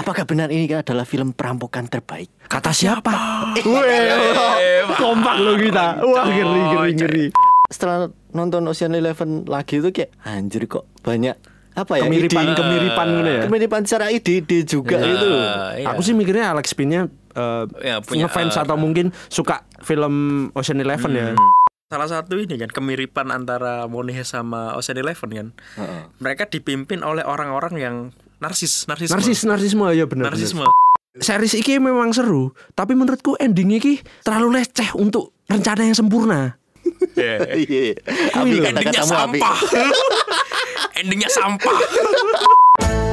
Apakah benar ini adalah film perampokan terbaik? Kata siapa? Weh, kompak lo kita. Wah, ngeri ngeri ngeri. Setelah nonton Ocean Eleven lagi itu kayak anjir kok banyak apa ya Kemiripan ide- kemiripan gitu ya. kemiripan secara ide-ide juga itu. iya. Aku sih mikirnya Alex Pinnya eh, Ya, punya, ngefans eh, atau mungkin suka film Ocean Eleven ya. Salah satu ini kan kemiripan antara Monehe sama Ocean Eleven kan. Heeh. Mereka dipimpin oleh orang-orang yang narsis, narsisme. Narsis narsisme ya benar. Narsisme. Series iki memang seru, tapi menurutku endingnya iki terlalu leceh untuk rencana yang sempurna. Iya. Api loh. Endingnya kata-katamu api. sampah. Endingnya sampah.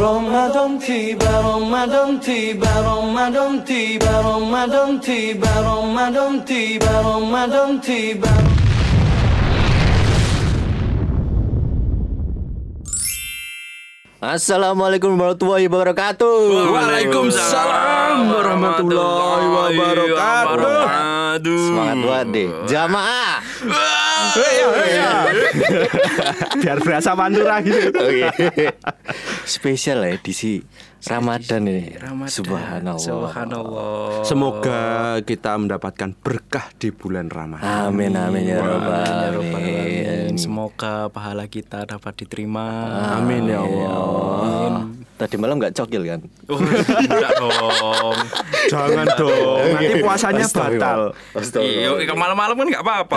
Ramadan tiba, Ramadan tiba, Ramadan tiba, Ramadan tiba, Ramadan tiba, Ramadan tiba. Assalamualaikum warahmatullahi wabarakatuh. Waalaikumsalam warahmatullahi wabarakatuh. Semangat banget deh. Jamaah. Biar berasa pantura gitu. Oke. Spesial ya edisi Ramadan ini. Ramadan. Subhanallah. Subhanallah. Semoga kita mendapatkan berkah di bulan Ramadan. Amin amin ya Amin, rabbal ya alamin. Alamin. Semoga pahala kita dapat diterima. Amin ya Allah. Tadi malam nggak cokil kan? Oh, enggak dong. Jangan dong. Nanti puasanya batal. Iya, ke malam-malam kan enggak apa-apa.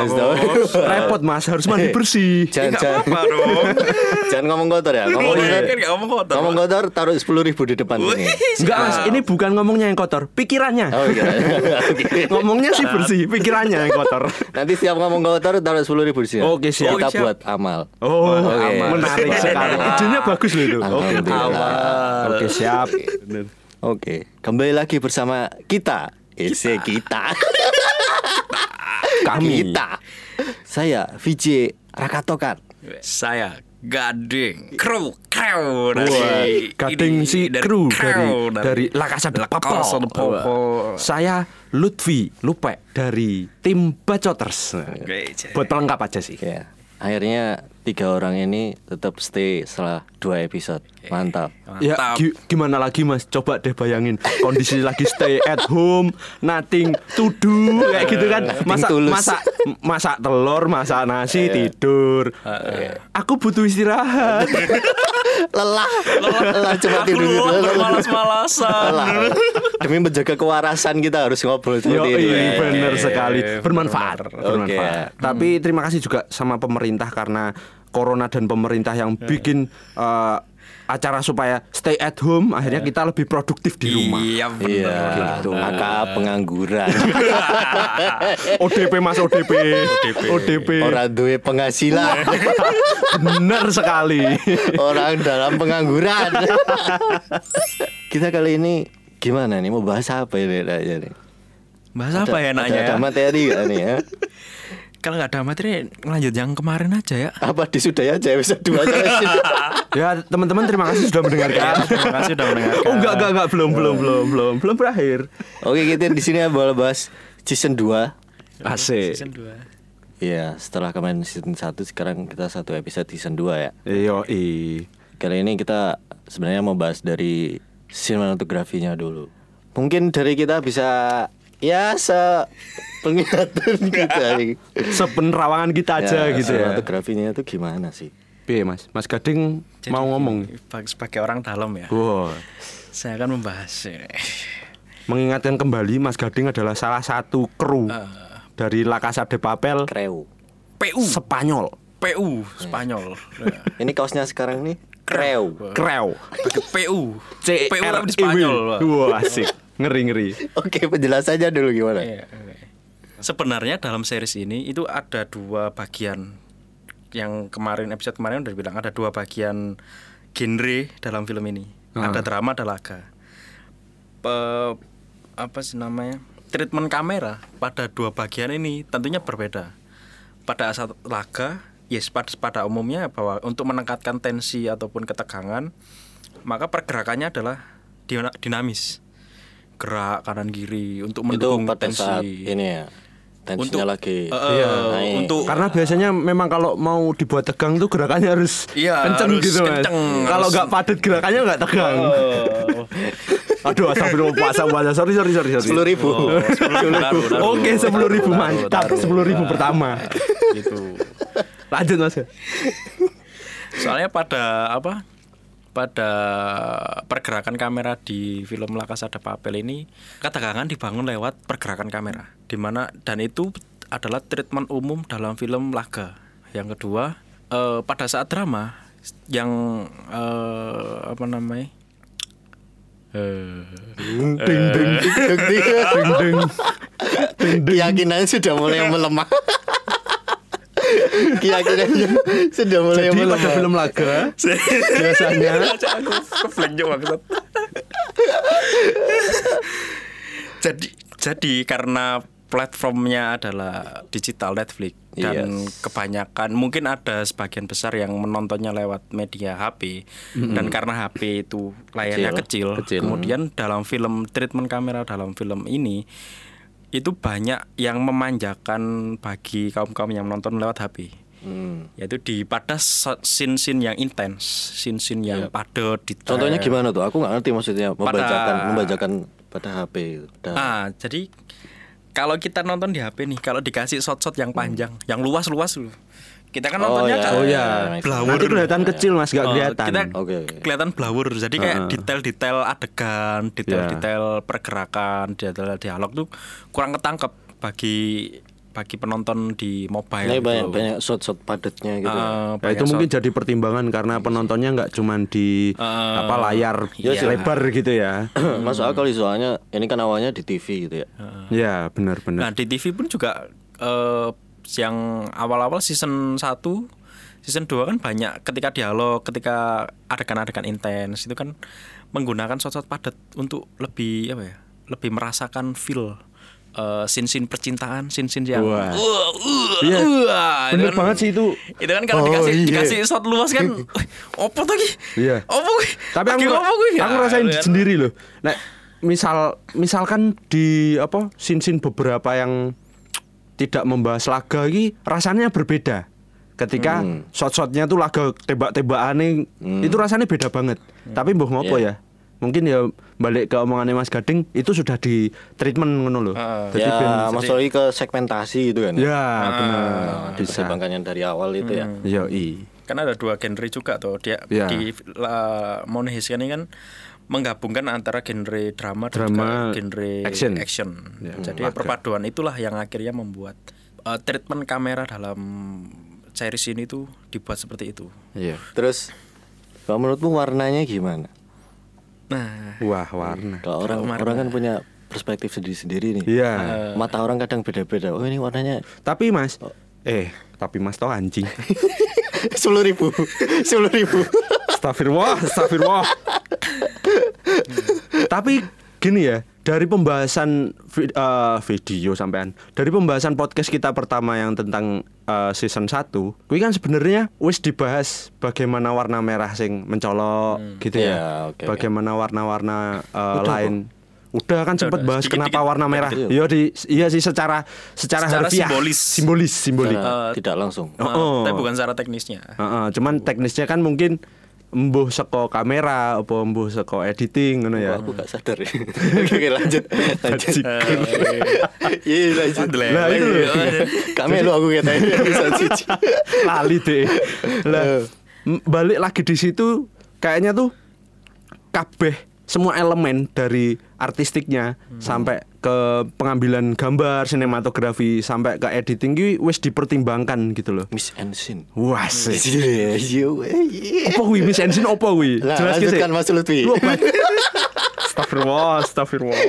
Repot Mas, harus mandi bersih. Jangan Enggak jangan, apa-apa dong. jangan ngomong kotor ya. Ngomong iya, kotor. kan enggak ngomong kotor. Ngomong kotor taruh sepuluh ribu di depan Wih, sini. Enggak Mas, ini bukan ngomongnya yang kotor, pikirannya. Oh iya. Ngomongnya sih bersih, pikirannya yang kotor. Nanti siap ngomong kotor taruh sepuluh ribu di sini. Oke, siap. Kita buat amal. Oh, Oke. menarik sekali. Idenya bagus loh itu. Oke, Alhamdulillah. Oke, siap. Oke, kembali lagi bersama kita. Ese kita. Kami. Kita. Saya VJ Rakatokan. Saya Gading kru kru Wah, dari Gading si kru dari dari La Casa de La Casa de Papel. Papel. Saya Lutfi Lupe dari tim Bacoters. Oke, Buat pelengkap aja sih. Ya, akhirnya tiga orang ini tetap stay setelah dua episode. Mantap. Ya Mantap. gi- gimana lagi mas Coba deh bayangin Kondisi lagi stay at home Nothing to do Kayak gitu kan Masak tulus. masak masak telur Masak nasi Tidur Aku butuh istirahat Lelah. Lelah coba Aku tidur. lelah bermalas-malasan. Lelah. Demi menjaga kewarasan kita harus ngobrol Yo, seperti ini. iya, bener sekali Bermanfaat, Oke. bermanfaat. Tapi terima kasih juga sama pemerintah Karena Corona dan pemerintah yang bikin eh, Acara supaya stay at home Akhirnya kita lebih produktif di rumah Iya, bener. Iya, Gitu. AKA pengangguran. ODP mas ODP ODP, Orang duwe penghasilan. Benar sekali Orang dalam pengangguran. kita kali ini gimana nih? Mau bahas apa ini aja nih? Bahas apa ya Ada- nanya Ada ya? materi gak nih ya? Kalau nggak ada materi lanjut yang kemarin aja ya. Apa disudahi aja episode dua aja Ya teman-teman terima kasih sudah mendengarkan. Terima kasih sudah mendengarkan. Oh enggak enggak enggak belum belum belum belum belum berakhir. Oke kita di sini boleh bahas season 2 Asik. Season 2. Iya setelah kemarin season 1 sekarang kita satu episode season 2 ya Yo i. Kali ini kita sebenarnya mau bahas dari sinematografinya dulu Mungkin dari kita bisa ya se penglihatan kita Sepenerawangan kita aja gitu ya. Sinematografinya itu gimana sih? Piye Mas? Mas Gading mau ngomong. Bag- Sebagai orang dalam ya. Wow. Saya akan membahas. Mengingatkan kembali Mas Gading adalah salah satu kru dari La Casa de Papel Kreu PU. Spanyol. PU Spanyol. Ini kaosnya sekarang nih Kreu Kreu. PU. C PU R tapi di Spanyol. Wah asik. Ngeri ngeri. Oke penjelasannya dulu gimana? Iya, oke. Sebenarnya dalam series ini itu ada dua bagian yang kemarin episode kemarin udah bilang ada dua bagian genre dalam film ini. Ah. Ada drama, ada laga. Pe- apa sih namanya? Treatment kamera pada dua bagian ini tentunya berbeda. Pada saat laga, yes pada, pada umumnya bahwa untuk meningkatkan tensi ataupun ketegangan, maka pergerakannya adalah dina- dinamis gerak kanan kiri untuk Itu mendukung pada tensi. saat ini ya. Tensinya Untuk- lagi eh, Iya. naik. untuk Karena biasanya memang kalau mau dibuat tegang tuh gerakannya harus Iya, kenceng harus gitu mas. kenceng, Kalau nggak padat gerakannya nggak tegang. Oh. Aduh, astagfirullah puasa puasa. Sorry sorry sorry sorry. sepuluh ribu. Oh, 10.000, taruh, taruh. Oke sepuluh ribu mantap sepuluh ribu pertama. gitu. Lanjut mas. Soalnya pada apa? Pada pergerakan kamera di film La Casa de Papel ini ketegangan dibangun lewat pergerakan kamera. Di mana dan itu adalah treatment umum dalam film Laga. Yang kedua, eh, pada saat drama yang eh, apa namanya? Eh, Ding ding ding ding ding. Keyakinannya sudah mulai melemah. Keyakinannya sudah mulai Jadi pada film laga biasanya aku juga maksud. jadi jadi karena platformnya adalah digital Netflix dan Yes. kebanyakan mungkin ada sebagian besar yang menontonnya lewat media HP dan karena HP itu layarnya kecil, Kecil. kemudian dalam film treatment kamera dalam film ini itu banyak yang memanjakan bagi kaum-kaum yang menonton lewat HP Hmm. yaitu di pada so- scene-scene yang intens, scene-scene yang padat, detail. Contohnya gimana tuh? Aku nggak ngerti maksudnya membacakan Pada- membacakan pada HP. Dah. Ah, jadi kalau kita nonton di HP nih, kalau dikasih shot-shot yang panjang, yang luas-luas loh. Kita kan Oh, nontonnya ya, kan Oh ya, ya, blawur. nanti kelihatan kecil mas, nggak Oh, kelihatan. Kita Oke, oke. kelihatan blawur. Jadi kayak detail-detail adegan, detail-detail pergerakan, detail dialog tuh kurang ketangkep bagi bagi penonton di mobile. Ini gitu banyak banyak shot-shot padatnya gitu. ya. Ah, Ya, banyak itu mungkin shot. jadi pertimbangan karena penontonnya nggak cuman di Eh, apa layar iya. lebar gitu ya. Masuk akal sih, soalnya ini kan awalnya di TV gitu ya. ya benar-benar. Nah di TV pun juga eh, yang awal-awal season 1 Season 2 kan banyak ketika dialog, ketika adegan-adegan intens itu kan menggunakan shot-shot padat untuk lebih apa ya? Lebih merasakan feel eh, scene-scene percintaan, scene-scene yang Wah. wah, Iya, itu bener kan- banget sih itu. Itu kan kalau Oh, dikasih iya. dikasih shot luas kan, "Wih, opo tuh ki? Iya. Opo ki? Tapi aku opo ki?" aku Ya, rasain kan. sendiri loh. Nah, misal misalkan di apa sin-sin beberapa yang tidak membahas laga ini rasanya berbeda. Ketika Hmm. shot-shotnya tuh laga tembak-tembakan itu rasanya beda banget. Tapi mbah ngopo Iya. ya? Mungkin ya balik ke omongannya Mas Gading itu sudah di treatment ngono loh. Ah. Jadi ya, ben- masuk lagi ke segmentasi gitu kan. ya benar Nah, bisa. dipertimbangkan yang dari awal itu ya. Yo i. kan ada dua genre juga tuh dia Iya. di la, Monhis ini kan menggabungkan antara genre drama, dan Drama, juga genre action. action. Ya, Jadi laga. perpaduan itulah yang akhirnya membuat uh, treatment kamera dalam series ini tuh dibuat seperti itu. Iya. Terus kalau menurutmu warnanya gimana? Nah, Wah, warna. Kalau orang warna. orang kan punya perspektif sendiri-sendiri nih. Iya. Mata orang kadang beda-beda. Oh ini warnanya Tapi Mas, eh, tapi Mas tau anjing. sepuluh ribu, sepuluh ribu. Astagfirullah, astagfirullah. Tapi gini ya, dari pembahasan vi- eh, video sampean, dari pembahasan podcast kita pertama yang tentang eh, season 1, kuwi kan sebenarnya wis dibahas bagaimana warna merah sing mencolok gitu ya. Iya, oke. bagaimana warna-warna eh, lain. Udah kan sempat bahas sedikit-dikit. kenapa warna merah. Sedikit. Iya di iya sih secara secara, Secara harfiah. simbolis. simbolis, simbolik. Secara tidak langsung. Uh, oh. tapi bukan secara teknisnya. Heeh, cuman teknisnya kan mungkin embuh seko kamera apa embuh seko editing ngono ya. Aku gak sadar. oke, oke, lanjut. Lanjut. Iya, lanjut. Lah, itu. Kami lu aku katanya bisa cici. Lali deh. Lah m- balik lagi di situ kayaknya tuh kabeh semua elemen dari artistiknya sampai ke pengambilan gambar, sinematografi sampai ke editing ki wis dipertimbangkan gitu loh. Miss Ensin. Wah, sih. Iya, iya, iya. Apa kuwi Miss Ensin apa kuwi? Jelas ki, lanjutkan Sik. Mas Lutfi. Astagfirullah, astagfirullah.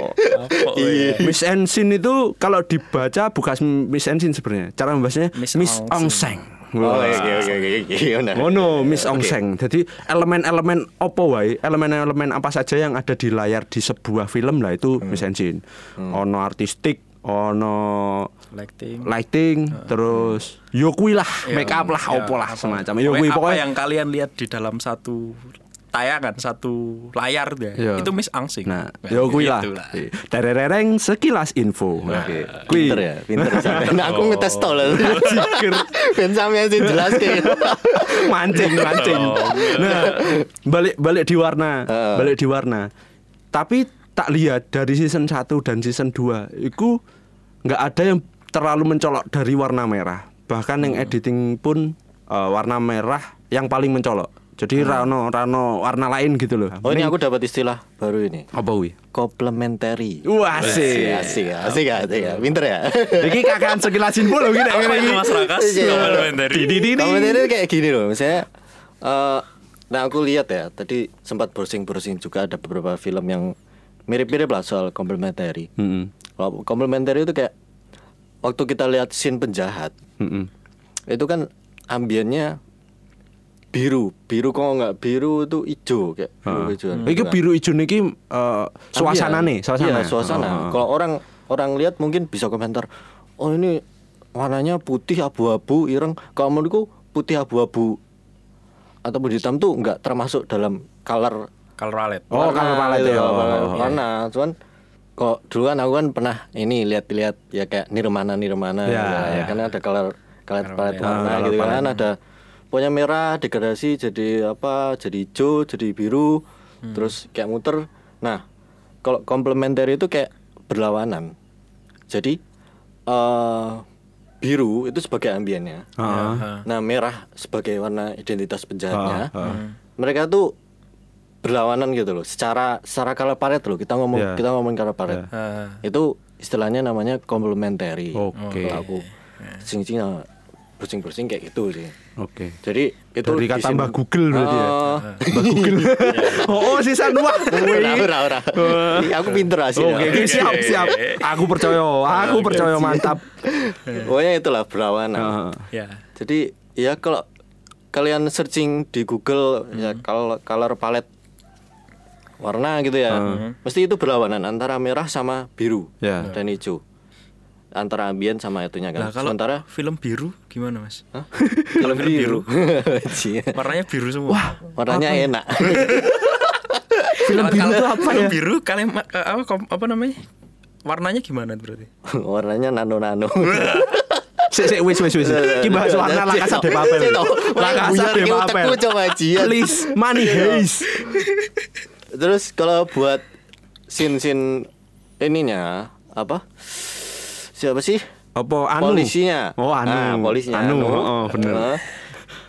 Oh, Iya. ya? Miss Ensin itu kalau dibaca bukan Miss Ensin sebenarnya. Cara membahasnya Miss Miss, Ong Ongseng. Oh, Wah. oke, oke, oke, oke. Benar. Ngono, Miss Ongseng. Jadi elemen-elemen opo wae, elemen-elemen apa saja yang ada di layar di sebuah film lah itu Miss Ensin. Ono artistik, ono Lighting. lighting, terus yo kuwi lah, Ya, make up lah, ya, opo lah semacam. Yo pokoknya kuwi apa pokoknya yang kalian lihat di dalam satu tayangan satu layar dia Iya. itu Miss Angsing Nah, yo kuwi lah. Gitu lah. Terereng sekilas info. Oke, Kuwi. pinter ya, pinter. Nah, aku ngetes tol lah. Ben sampean sing jelas kayak. mancing mancing nah balik balik di warna Heeh. balik di warna tapi tak lihat dari season 1 dan season 2 itu nggak ada yang terlalu mencolok dari warna merah bahkan yang editing pun eh, warna merah yang paling mencolok jadi rano rano warna lain gitu loh Oh, ini aku dapat istilah baru ini. apa wi Komplementari. wah Asik, asik asik, asik, asik ya. Pinter ya. Iki kakaan sekilas info loh gini apa itu Mas Rakas Iya. Komplementari. Komplementari itu kayak gini loh, misalnya eh nah aku lihat ya, tadi sempat browsing-browsing juga ada beberapa film yang mirip-mirip lah soal komplementari. Mm-mm. Kalau komplementari itu kayak waktu kita lihat scene penjahat, Mm-mm. itu kan ambiennya biru, biru kok nggak biru itu hijau kayak biru Heeh. hijauan Iki gitu kan. biru ijo niki eh, suasana nih, suasana. Iya, suasana. Heeh. Kalau orang orang lihat mungkin bisa komentar, "Oh, ini warnanya putih abu-abu ireng." Kalau menurutku putih abu-abu ataupun hitam tuh nggak termasuk dalam color Color palette. Oh, color palette itu, ya. warna, Oh, warna. Cuman kok dulu kan aku kan pernah ini lihat-lihat ya kayak nirmana nirmana Ya, ya, ya, ya. kan ada color color palette warna Ah, gitu color kan palette. ada pokoknya merah degradasi jadi apa jadi hijau jadi biru Hmm. terus kayak muter. Nah kalau komplementer itu kayak berlawanan. Jadi eh biru itu sebagai ambiennya. Heeh. nah merah sebagai warna identitas penjahatnya Ah, ah. mereka tuh berlawanan gitu loh. Secara secara color palette loh. Kita ngomong Ya. kita ngomong color palette Ah. itu istilahnya namanya komplementari Oke. kalau aku sing sing browsing browsing kayak gitu sih Oke. jadi itu Dari kata Mbak Google berarti ya. Oh. Mbak Google. oh, oh sisa dua. Ora, ora, aku pinter asli Oke, oke, siap, siap. Aku percaya, aku percaya mantap. pokoknya itulah berlawanan Heeh. Ya. jadi ya kalau kalian searching di Google ya kalau color palette warna gitu ya mesti itu berlawanan antara merah sama biru Ya. dan hijau antara ambien sama itunya kan Nah, kalau sementara film biru gimana, Mas? Hah? Kalau film biru. Cie. Warnanya biru semua. Wah, warnanya enak Film biru itu apa ya? biru kalian eh, apa apa namanya? Warnanya gimana berarti? warnanya nano nano Sik sik wis wis wis. Ki bahas warna La Casa de Papel. La Casa de Papel. coba jian Please, money haze. Terus kalau buat scene-scene ininya apa? Siapa sih? Apa anu? Polisinya. Oh, anu. Nah, polisinya Anu, oh, bener. Nah,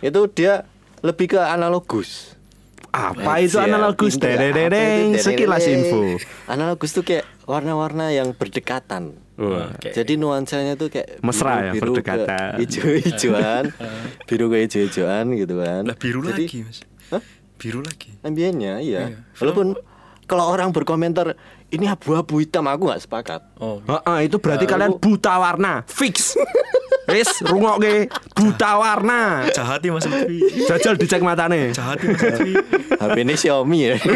itu dia lebih ke analogus. Apa itu analogus? Dereng, sekilas info. Analogus tuh kayak warna-warna yang berdekatan. Wah. Oke. Jadi nuansanya tuh kayak Mesra ya, biru ke berdekatan. hijau-hijauan, biru ke hijau-hijauan gitu kan. Lah biru Jadi, lagi, Mas. Hah? Biru lagi. Ambiennya iya. Iya. Walaupun kalau orang berkomentar ini abu-abu hitam aku nggak sepakat. Oh. Heeh, itu berarti Nah, kalian aku- buta warna. Fix. Wis, rungokke buta warna. Jahati Mas Lutfi. Jajal dicek matane. Jahati Mas Lutfi. HP ini Xiaomi ya.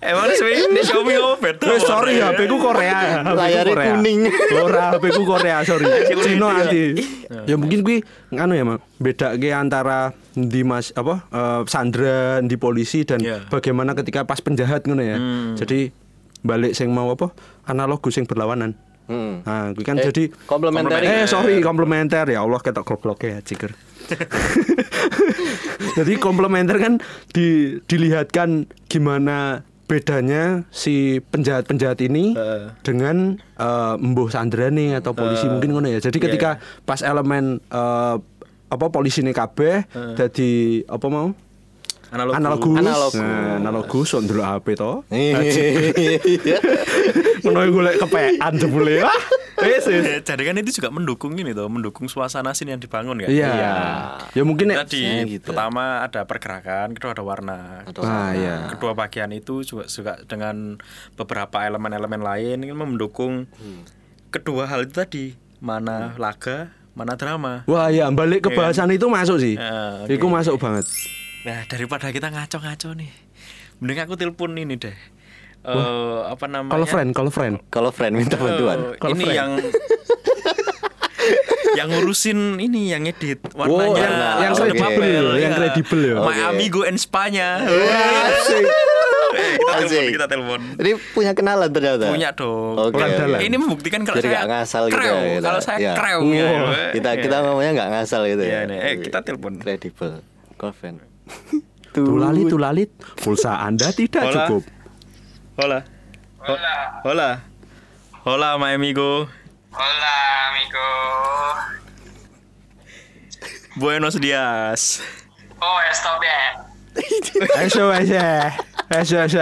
Emang sih ini Xiaomi apa beda? Wes sorry? HP ku Korea. Korea. kuning. Ora HP ku Korea, sorry. Cino anti. Ya mungkin kuwi nganu ya, Mak. Bedake antara di Mas apa eh, Sandra di polisi dan Iya. bagaimana ketika pas penjahat ngono ya. Jadi balik sing mau apa? Analogus sing berlawanan. Hmm. Nah, kuwi kan Eh, jadi komplementer. Eh sorry komplementer ya Allah ketok goblok ya ciker. Jadi komplementer kan di, dilihatkan gimana bedanya si penjahat-penjahat ini dengan eh, Mbuh Sandra nih atau polisi mungkin ngono ya. Jadi ketika pas elemen eh, apa polisi ini kabeh jadi apa mau Analogus. analogus Analogus. Nah, analogus sok ndelok HP to Iya. ngono golek kepean jebule wis. Eh, Jadi kan itu juga mendukung ini tuh, mendukung suasana scene yang dibangun kan. Iya. Ya mungkin nek- Tadi Biasanya gitu. pertama ada pergerakan, kedua ada warna. Ah iya. Kedua bagian itu juga juga dengan beberapa elemen-elemen lain ini mendukung kedua hal itu tadi mana laga, mana drama. Wah ya balik ke bahasan itu masuk sih. Ah, oke. Itu masuk banget. Nah daripada kita ngaco-ngaco nih, mending aku telepon ini deh. Eh apa namanya? Kalau friend, kalau friend. Kalau friend minta bantuan. Eh, Kalau ini friend. yang yang ngurusin ini yang edit Oh, warnanya warna. yang Oke. papel, yang ya. kredibel ya. My Oke. amigo en Spanya. Kita telepon kita telepon Ini punya kenalan ternyata. punya dong Oke. Orang oke. dalam. ini membuktikan kalau Jadi saya nggak ngasal gitu kreu, ya, kita. kalau saya Iya. kreu Wow. ya. Kita kita Iya. ngomongnya nggak ngasal gitu Iya, ya. nih. Eh, kita telepon. Kredibel. Golfen. Tulalit, tulalit. Pulsa Anda tidak Hola. cukup. hola hola hola hola my amigo Hola, amigo. buenos días Oh, esto bien. Eso, eso, eso.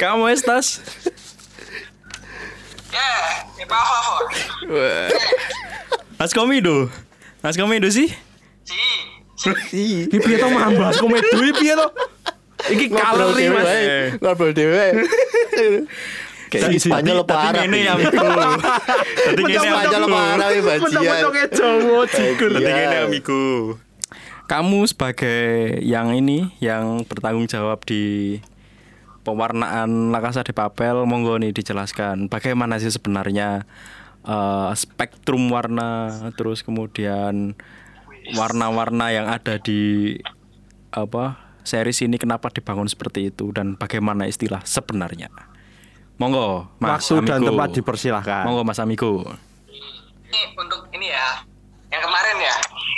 ¿Cómo estás? Yeah, ¿qué por favor? ¿Has comido? ¿Has comido sih? Sí. Iki piye to mambas komedo iki piye to? Iki kalori Mas. Ngobrol dhewe. Kayak Spanyol apa Tapi ini amigo. Tadi ini Spanyol iki bajian. Mentok-mentoke Jawa. Tadi Iya. ini amigo. Kamu sebagai yang ini yang bertanggung jawab di pewarnaan La Casa de Papel, monggo nih dijelaskan bagaimana sih sebenarnya eh, spektrum warna terus kemudian warna-warna yang ada di apa series ini kenapa dibangun seperti itu dan bagaimana istilah sebenarnya. Monggo, Mas Waktu dan Amigo. tempat dipersilahkan. Monggo Mas Amigo. Ini untuk ini ya. Yang kemarin ya.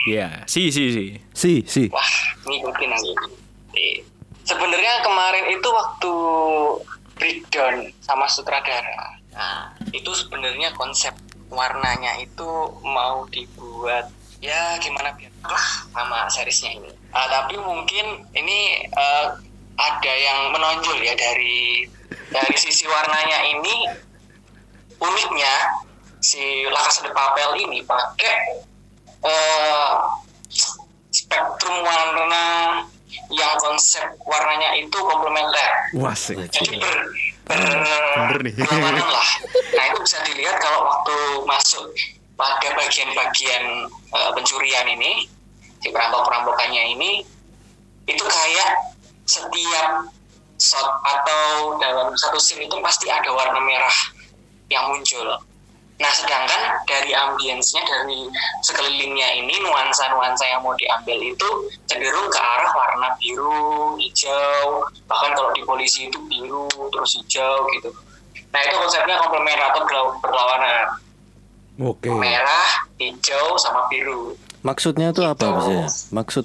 Iya, si si si. Si, si. Wah, ngikutin lagi. Eh, Sebenarnya kemarin itu waktu breakdown sama sutradara. Nah, itu sebenarnya konsep warnanya itu mau dibuat ya gimana biar lah sama seriesnya ini. Ah, tapi mungkin ini eh, ada yang menonjol ya dari dari sisi warnanya ini uniknya si La Casa de Papel ini pakai eh, spektrum warna yang konsep warnanya itu komplementer. Wah, sih. Jadi ber, ber, nih. berlawanan lah. Nah itu bisa dilihat kalau waktu masuk pada bagian-bagian eh, pencurian ini, di perampok-perampokannya ini, itu kayak setiap shot atau dalam satu scene itu pasti ada warna merah yang muncul. Nah, sedangkan dari ambience-nya, dari sekelilingnya ini, nuansa-nuansa yang mau diambil itu cenderung ke arah warna biru, hijau, bahkan kalau di polisi itu biru, terus hijau gitu. Nah, itu konsepnya komplementer atau berlaw- berlawanan. Oke. Merah, hijau, sama biru. Maksudnya itu apa sih? Maksud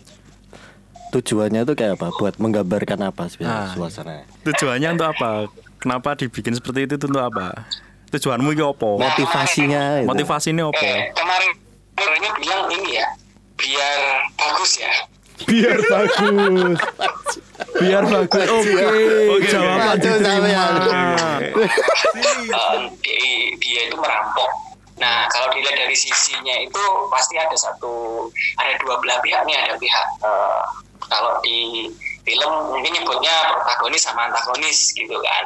tujuannya itu kayak apa? Buat menggambarkan apa sebenarnya Ah. suasana? Tujuannya untuk apa? Kenapa dibikin seperti itu itu untuk apa? Tujuanmu iki apa? Motivasinya itu. Motivasinya apa? Eh, kemarin kemarinnya bilang ini ya, biar bagus ya. Biar bagus. Biar bagus. Oke. Oke, Jawaban oke. diterima. Eh, di- dia itu merampok. Nah, kalau dilihat dari sisinya itu pasti ada satu, ada dua belah pihak nih. Ada pihak eh, kalau di film mungkin nyebutnya protagonis sama antagonis gitu kan.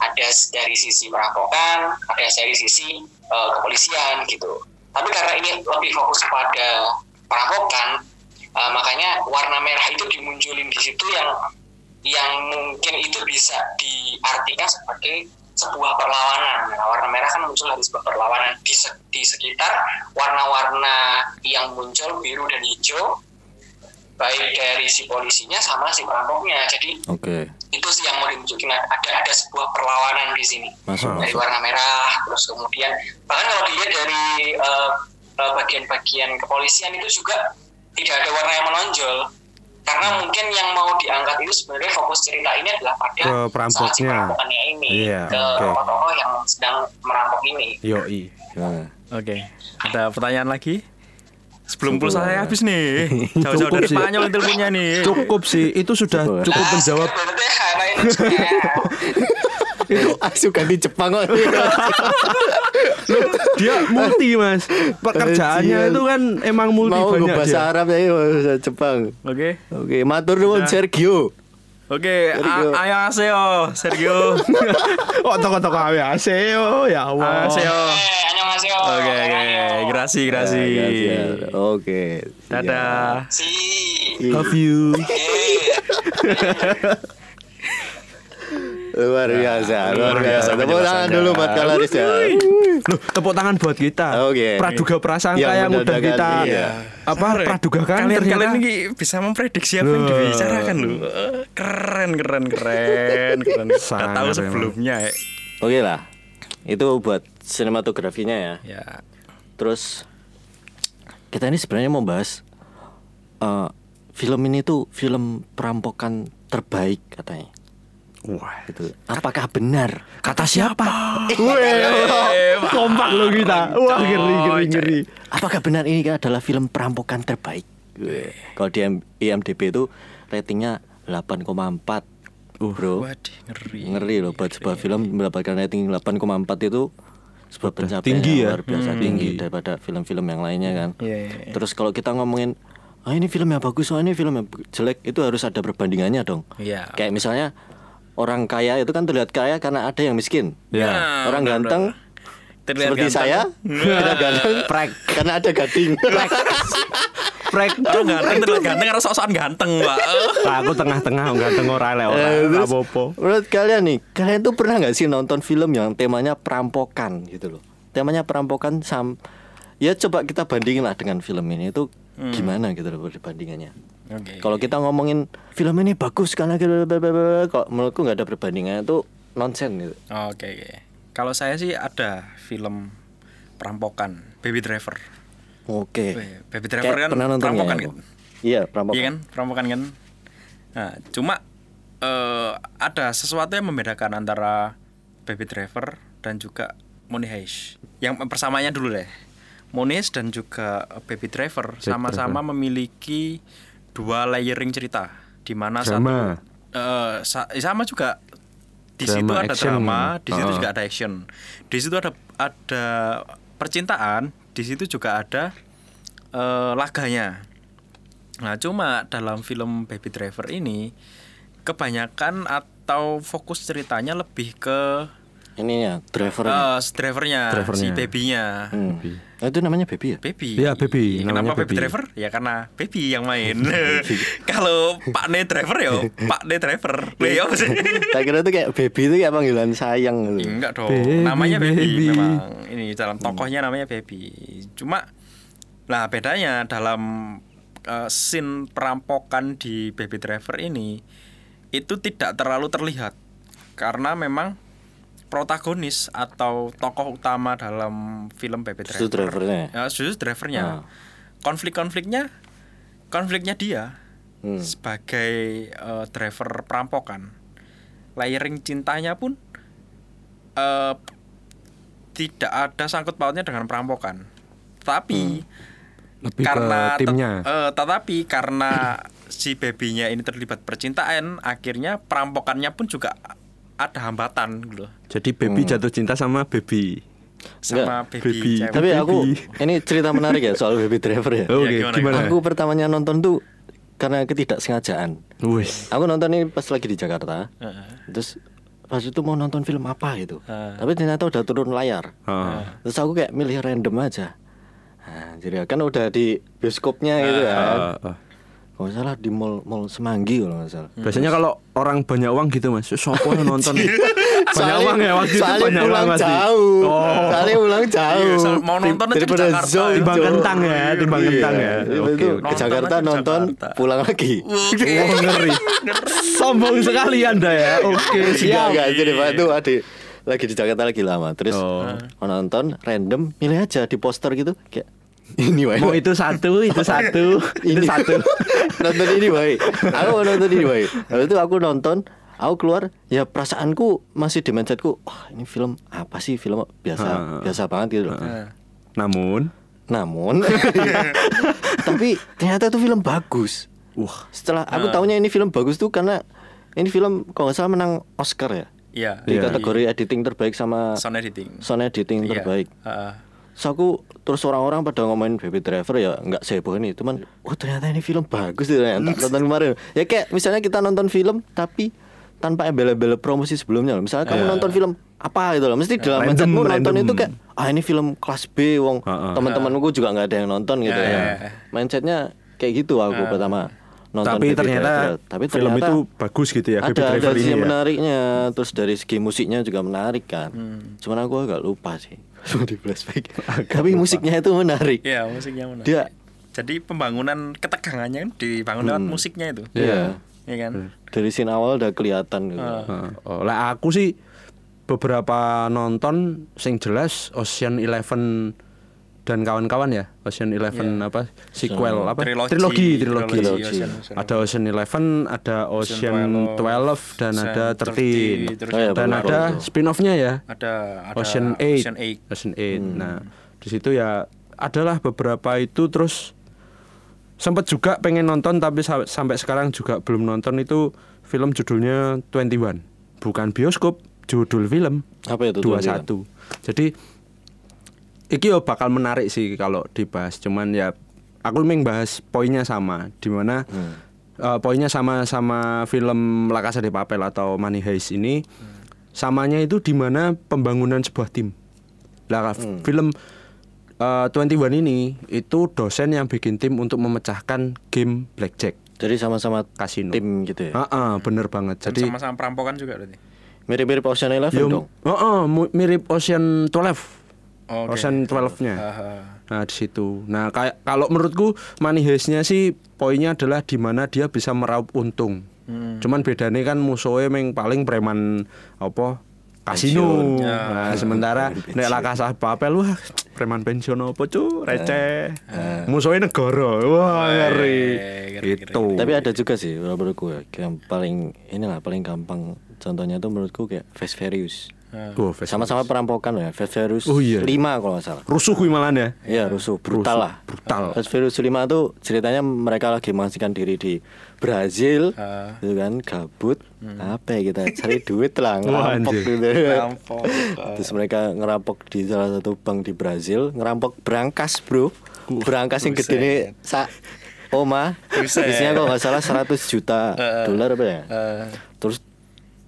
Ada dari sisi perampokan, ada dari sisi eh, kepolisian gitu. Tapi karena ini lebih fokus pada perampokan, eh, makanya warna merah itu dimunculin di situ yang yang mungkin itu bisa diartikan sebagai sebuah perlawanan. Nah, warna merah kan muncul dari sebuah perlawanan di, se- di sekitar warna-warna yang muncul biru dan hijau, baik dari si polisinya sama si perampoknya. Jadi Oke, itu sih yang mau ditunjukin ada ada sebuah perlawanan di sini masuk dari masuk. warna merah terus kemudian bahkan kalau dilihat dari eh, eh, bagian-bagian kepolisian itu juga tidak ada warna yang menonjol karena mungkin yang mau diangkat itu sebenarnya fokus cerita ini adalah pada Ke si perampoknya. perampokannya ini Iya, ke oke. tokoh-tokoh yang sedang merampok ini Yoi. Gimana? Oke. Ada pertanyaan lagi? Sebelum pulsa saya ya. habis nih. Jauh-jauh Cukup dari sih. Spanyol itu punya nih. Cukup sih, itu sudah Cukup. cukup Nah, menjawab. ini Asu ganti Jepang kok. Dia multi mas. Pekerjaannya itu kan emang multi Mau banyak gue bahasa dia. Arab ya, bahasa Jepang. Oke. Oke, matur nuwun Sudah. Sergio. Oke, Sergio. a- ayo Aseo, Sergio. Oh toko-toko ASEO ya Allah. Aseo. eh Oke, oke. Grasi, grasi. Ya, ya, Oke. Dadah. si Love you. siap. Luar biasa, luar Luar biasa. Tepuk tangan dulu buat Kalaris ya. Loh, tepuk tangan buat kita. Oke. Praduga prasangka Yang yang, udah kita iya. apa praduga kan kalian ternyata. kalian ini bisa memprediksi apa yang dibicarakan loh Eh, keren keren keren keren Gak tahu sebelumnya ya. Oke lah. Itu buat sinematografinya ya. ya Terus kita ini sebenarnya mau bahas eh, film ini tuh film perampokan terbaik katanya. Wah, Gitu. Apakah benar? kata siapa? Eh, Kompak lo kita. Wah, ngeri ngeri ngeri. Apakah benar ini adalah film perampokan terbaik? Kalau di IMDb itu ratingnya 8,4. Bro. waduh ngeri Ngeri loh buat sebuah film mendapatkan rating 8,4 itu sebuah pencapaian tinggi yang ya? luar biasa tinggi daripada film-film yang lainnya kan. Iya, iya, iya. Terus kalau kita ngomongin ah ini film yang bagus, oh ini film yang jelek itu harus ada perbandingannya dong. Iya. Kayak misalnya orang kaya itu kan terlihat kaya karena ada yang miskin. Ya. Nah, orang benar, ganteng benar. Terlihat seperti ganteng. saya tidak ganteng karena ada gading. Prek. Orang ganteng terlihat ganteng karena sok-sokan ganteng pak Nah, aku tengah-tengah ganteng ora le ora. Eh, apa-apa. Menurut kalian nih, kalian tuh pernah nggak sih nonton film yang temanya perampokan gitu loh? Temanya perampokan sam ya coba kita bandingin lah dengan film ini itu gimana gitu loh perbandingannya. Oke. Kalau kita ngomongin film ini bagus karena kok menurutku nggak ada perbandingannya itu nonsen gitu. Oke oke. Kalau saya sih ada film perampokan Baby Driver. Oke. Wih, Baby Driver Kayak kan perampokan ya, kan? Iya, perampokan. Iya kan, perampokan kan. Nah, cuma eh, ada sesuatu yang membedakan antara Baby Driver dan juga Money Heist. Yang persamaannya dulu deh. Money Heist dan juga Baby Driver sama-sama memiliki dua layering cerita di mana satu Drama. eh, sa- sama juga di Drama situ ada action. drama, di situ Oh. juga ada action. Di situ ada ada percintaan, di situ juga ada eh, laganya. Nah, cuma dalam film Baby Driver ini kebanyakan atau fokus ceritanya lebih ke Ininya driver. eh, si drivernya, Drivernya. si babynya. Hmm. Oh, itu namanya baby ya? Baby. Iya, baby. Kenapa Namanya baby. baby. driver? Ya karena baby yang main. Kalau Pak Ne driver ya, Pak Ne driver. Lah ya apa sih? Tak kira tuh kayak baby itu kayak panggilan sayang gitu. Enggak dong. Baby, namanya baby, baby. memang. Ini dalam tokohnya namanya baby. Cuma lah bedanya dalam eh, scene perampokan di Baby Driver ini itu tidak terlalu terlihat karena memang protagonis atau tokoh utama dalam film Baby Driver. Justru drivernya. Ya, justru drivernya. Ah. Konflik-konfliknya konfliknya dia Hmm. sebagai eh, driver perampokan. Layering cintanya pun eh, tidak ada sangkut pautnya dengan perampokan. Tapi Lebih karena ke timnya. eh, tetapi karena si babynya ini terlibat percintaan, akhirnya perampokannya pun juga ada hambatan gitu loh. Jadi baby jatuh cinta sama baby. sama Enggak, baby, baby. cewek. Tapi aku Baby. ini cerita menarik ya soal baby driver ya. Oke, gimana, gimana? Aku pertamanya nonton tuh karena ketidaksengajaan. Wis. Aku nonton ini pas lagi di Jakarta. Heeh. Terus pas itu mau nonton film apa gitu. Ah. Tapi ternyata udah turun layar. Heeh. Terus aku kayak milih random aja. Nah, jadi kan udah di bioskopnya gitu kan. Ah, ah. Kalau nggak salah di mall mall Semanggi kalau nggak salah. Biasanya kalau orang banyak uang gitu mas, sopo yang nonton? banyak Soalnya- uang ya waktu itu banyak pulang uang mas. jauh. Oh. Soalnya pulang jauh. Iya, mau nonton Daripada Jakarta. zone, Timbang kentang ya, timbang Iya. kentang ya. Itu Oke, ke. Jakarta Nonton pulang lagi. Oke. Oh, ngeri. Sombong sekali anda ya. Oke siap. enggak. Jadi Pak itu adik lagi di Jakarta lagi lama. Terus Oh. mau nonton random milih aja di poster gitu kayak ini wae. Mau itu satu, itu satu, itu ini satu. nonton ini wae. Aku mau nonton ini wae. Lalu itu aku nonton, aku keluar ya perasaanku masih di mindsetku, wah ini film apa sih film biasa Ha. biasa banget gitu loh. Nah, Namun, Namun tapi ternyata itu film bagus. wah, Setelah aku tahunya ini film bagus tuh karena ini film kalau nggak salah menang Oscar ya. Iya. Di Iya. kategori editing terbaik sama sound editing. sound editing Iya. terbaik. Heeh. So aku terus orang-orang pada ngomongin Baby Driver ya nggak seheboh ini, cuman oh ternyata ini film bagus gitu ya. Nonton kemarin. Ya kayak misalnya kita nonton film tapi tanpa embel-embel promosi sebelumnya loh. Misalnya kamu nonton film apa gitu loh, mesti dalam Random, mindsetmu nonton itu kayak ah ini film kelas B, wong Heeh. teman-temanku juga nggak ada yang nonton gitu Ya, ya. ya, ya. Mindsetnya kayak gitu aku pertama nonton Tapi Baby ternyata Driver. tapi film ternyata itu bagus gitu ya, Baby ada Driver ada ini ya. menariknya terus dari segi musiknya juga menarik kan Hmm. cuman aku agak lupa sih di flashback tapi musiknya itu menarik Iya, musiknya menarik. Dia- Jadi pembangunan ketegangannya kan dibangun lewat musiknya itu. Iya. Iya kan? dari scene awal udah kelihatan gitu. Heeh. Oh, lah aku sih beberapa nonton sing jelas Ocean Eleven dan kawan-kawan ya Ocean Eleven apa sequel apa? Trilogi. trilogi trilogi, Trilogi, Ocean- Ocean ada Ocean Eleven ada Ocean 12 dan Ocean ada 13 terus Oh, iya, dan ada spin-offnya ya? Ada ada Ocean 8 Ocean 8. Ocean 8 nah di situ ya adalah beberapa itu terus sempat juga pengen nonton tapi sa- sampai sekarang juga belum nonton. Itu film judulnya 21 bukan bioskop judul film. Apa itu 21 jadi iki yo bakal menarik sih kalau dibahas cuman ya aku meng bahas poinnya sama di mana eh, poinnya sama sama film La Casa de Papel atau Money Heist ini samanya itu di mana pembangunan sebuah tim. Lah film eh, 21 ini itu dosen yang bikin tim untuk memecahkan game blackjack. Jadi sama-sama kasino tim gitu ya? Ah, ah, bener banget. Dan jadi sama-sama perampokan juga berarti. mirip-mirip Ocean Eleven Yo, dong? oh, oh, mu- mirip Ocean 12 Oh, oke. Ocean 12-nya. Haha. Nah, di situ. Nah, kayak kalau menurutku money heist-nya sih poinnya adalah di mana dia bisa meraup untung. Hmm. Cuman bedanya kan musuhnya meng paling preman apa kasino. Ya. Nah, sementara nek La Casa de Papel wah preman pensiun apa cu receh. Musuhnya negara. Wah, ngeri. ngeri, Itu. tapi ada juga sih menurutku ya yang paling inilah paling gampang contohnya tuh menurutku kayak Fast Furious Oh, sama-sama perampokan ya Fast Furious Oh, iya. 5 kalau nggak salah rusuh kuwi malan ya. Iya rusuh, brutal Rusuh, lah. brutal. Fast Furious 5 tuh ceritanya mereka lagi mengasihkan diri di Brazil, Ah. gitu kan, gabut. Apa ya kita cari duit lah, ngerampok anjir. gitu. Ngerampok. Terus mereka ngerampok di salah satu bank di Brazil, ngerampok berangkas bro, berangkas yang gede nih sa Oma, isinya kok nggak salah 100 juta dolar apa ya? Eh, Terus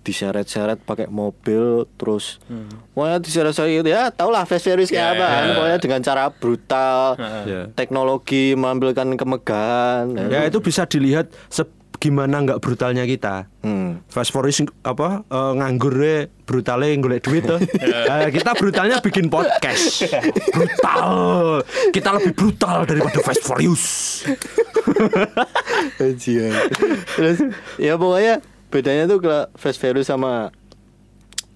diseret-seret pakai mobil terus pokoknya diseret-seret gitu ya tau lah Fast Furious kayak Ya, apa kan ya. pokoknya dengan cara brutal Ya. teknologi mengambilkan kemegahan Ya itu bisa dilihat se- gimana nggak brutalnya kita. Hmm. Fast Furious apa eh, nganggurnya brutalnya golek duit tuh. Eh, kita brutalnya bikin podcast. Brutal. Kita lebih brutal daripada Fast Furious. Terus ya pokoknya bedanya tuh kalau Fast Furious sama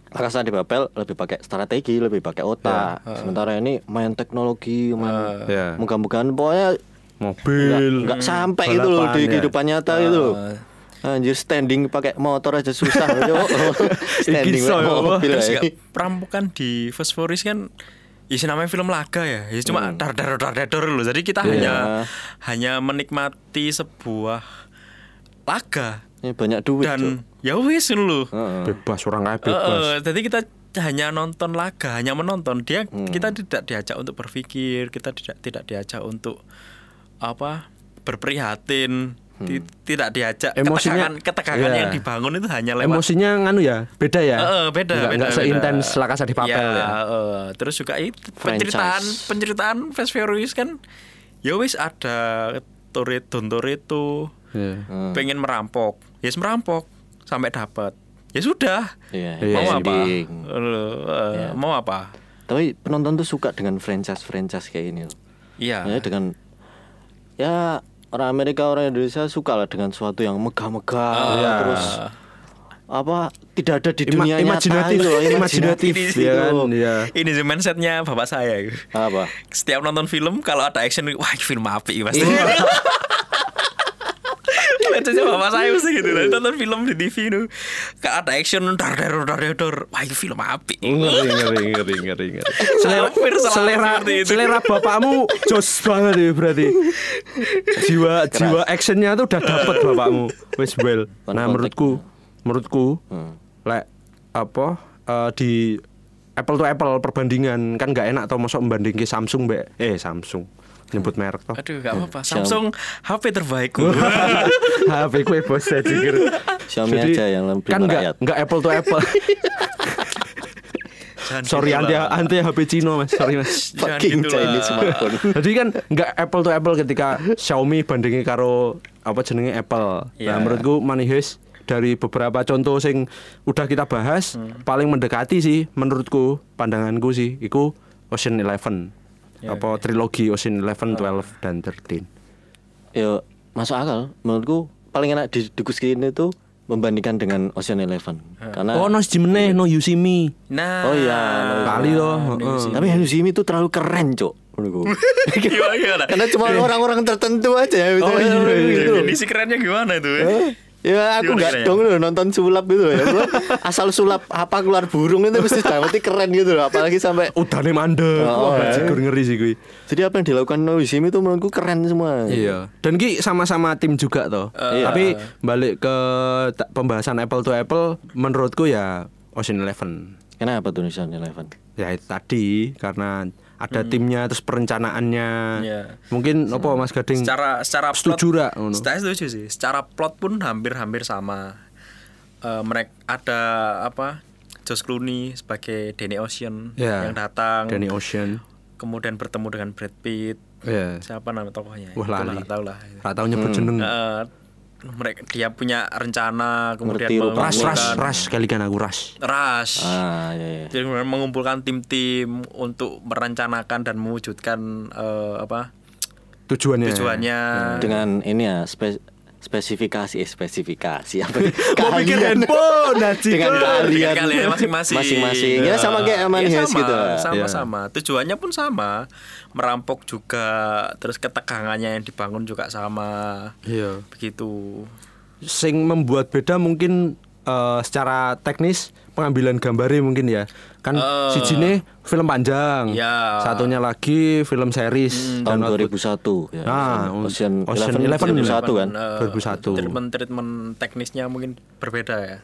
Rasa di Papel lebih pakai strategi, lebih pakai otak. Sementara ini main teknologi, main Ya. muka-mukaan pokoknya Mobil. nggak sampai gitu loh di ya. kehidupan nyata gitu loh. Anjir standing pakai motor aja susah standing pakai ya, mobil Terus juga perampokan di Fast Furious kan Ya sih namanya film laga ya, ya cuma dar dar dar dar dar loh. Jadi kita hanya hanya menikmati sebuah laga Ini banyak duit. Dan ya wis loh. Bebas orang kaya bebas. Eh, jadi kita hanya nonton laga, hanya menonton. Dia kita tidak diajak untuk berpikir, kita tidak tidak diajak untuk apa berprihatin, Ti- tidak diajak Emosinya- ketegangan ketegangan Iya. yang dibangun itu hanya lewat Emosinya nganu ya, beda ya. Eh, eh, beda, Nggak, beda, nggak seintens La Casa de Papel Ya, ya. eh, terus juga itu penceritaan penceritaan Fast Furious kan ya wis ada Toretto Toretto Iya. pengen merampok. Yes merampok sampai dapat ya sudah. Iya, Iya, mau happy apa? ending. Eh, Iya. mau apa? Tapi penonton tuh suka dengan franchise-franchise kayak ini loh. iya. Ya dengan ya orang Amerika orang Indonesia suka lah dengan sesuatu yang megah-megah Iya. terus apa tidak ada di Ima- dunia imajinatif, itu loh, imajinatif, ini ya kan, iya. ini sih mindsetnya bapak saya. Apa? Setiap nonton film kalau ada action wah ini film api pasti Mindsetnya bapak saya mesti gitu lah nonton film di TV itu kalau ada action dar dar dar dar wah ini film api Ngeri, ngeri, ngeri, ngeri, ngeri. Selera, selera, itu. selera bapakmu jos banget ya berarti. Jiwa, jiwa actionnya tuh udah dapet bapakmu. Wes well. Nah menurutku, menurutku, Hmm. lek apa eh, di Apple to Apple perbandingan kan nggak enak tau masuk membandingin Samsung be eh Samsung nyebut merek toh. aduh gak apa-apa Xiaomi. Samsung HP terbaikku HP kue bos saya jikir. Xiaomi aja yang lebih kan merakyat. nggak Apple to Apple. Jangan sorry gitu anti lah. anti HP Cino mas, sorry mas. Jangan fucking gitu lah. Chinese smartphone Jadi kan nggak apple to apple ketika Xiaomi bandingin karo apa jenenge Apple. Iya. Nah, menurutku Money Heist dari beberapa contoh sing udah kita bahas paling mendekati sih menurutku pandanganku sih iku Ocean Eleven apa trilogi Ocean Eleven, 12 dan 13. Ya masuk akal. Menurutku paling enak di diskusiin itu membandingkan dengan Ocean Eleven. Karena Oh, no Jimene, no You See Me. Nah, Oh iya, Kali Nah, heeh. tapi Hanusimi itu terlalu keren, Cok. menurutku. gimana, gimana? Karena cuma orang-orang tertentu aja ya. Oh, iya, iya, gitu. Definisi kerennya gimana itu? Eh, Ya aku nggak caranya? dong loh nonton sulap gitu ya. Asal sulap apa keluar burung itu mesti berarti keren gitu loh. Apalagi sampai Udane mandek. Oh, Wah, jigur ngeri sih kuwi. jadi apa yang dilakukan Noizim itu menurutku keren semua. Iya. Dan ki sama-sama tim juga toh. Iya. Tapi balik ke pembahasan Apple to Apple menurutku ya Ocean Eleven. Kenapa tuh Ocean Eleven? Ya tadi karena ada timnya terus perencanaannya. Iya. Mungkin apa Mas Gading? secara secara Setuju plot, ra? Saya setuju sih. Secara plot pun hampir-hampir sama. mereka ada apa? Josh Clooney sebagai Danny Ocean Ya. yang datang, Danny Ocean. kemudian bertemu dengan Brad Pitt. Iya. Siapa nama tokohnya? Wah lali. tahu lah. Tau nyebut jeneng. Eh, mereka dia punya rencana kemudian Ngerti. Ras ras ras kali kan aku ras. Rush. Ah iya. iya. Jadi mengumpulkan tim-tim untuk merencanakan dan mewujudkan eh, apa Tujuannya. tujuannya. Dengan ini ya spe- spesifikasi eh, spesifikasi apa? Mau bikin Keahlian. handphone, Najik. dengan Dengan keahlian kalian masing-masing. masing-masing. Ya sama kayak Money Ya, sama, gitu. Sama-sama. Tujuannya pun sama. Merampok juga, terus ketegangannya yang dibangun juga sama. Iya. Begitu. sing membuat beda mungkin eh, secara teknis pengambilan gambarnya mungkin ya kan Eh. si Jine film panjang Ya. satunya lagi film series Tahun dan 2001 ya. Nah, Ocean, Ocean Eleven, Eleven 2001 kan. Eh, 2001. Treatment-treatment teknisnya mungkin berbeda ya.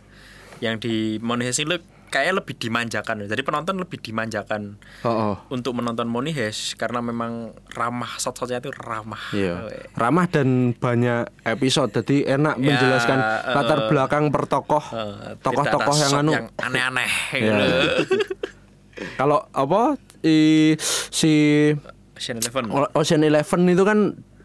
Yang di Money Heist ini kayaknya lebih dimanjakan. Jadi penonton lebih dimanjakan oh, oh. untuk menonton Money Heist karena memang ramah shot-shotnya itu ramah. Iya. Ramah dan banyak episode jadi enak Ya, menjelaskan eh, latar belakang per tokoh Eh, tokoh-tokoh ada yang anu yang aneh-aneh Ya. gitu. Kalau apa i, si Ocean Eleven. O- Ocean Eleven itu kan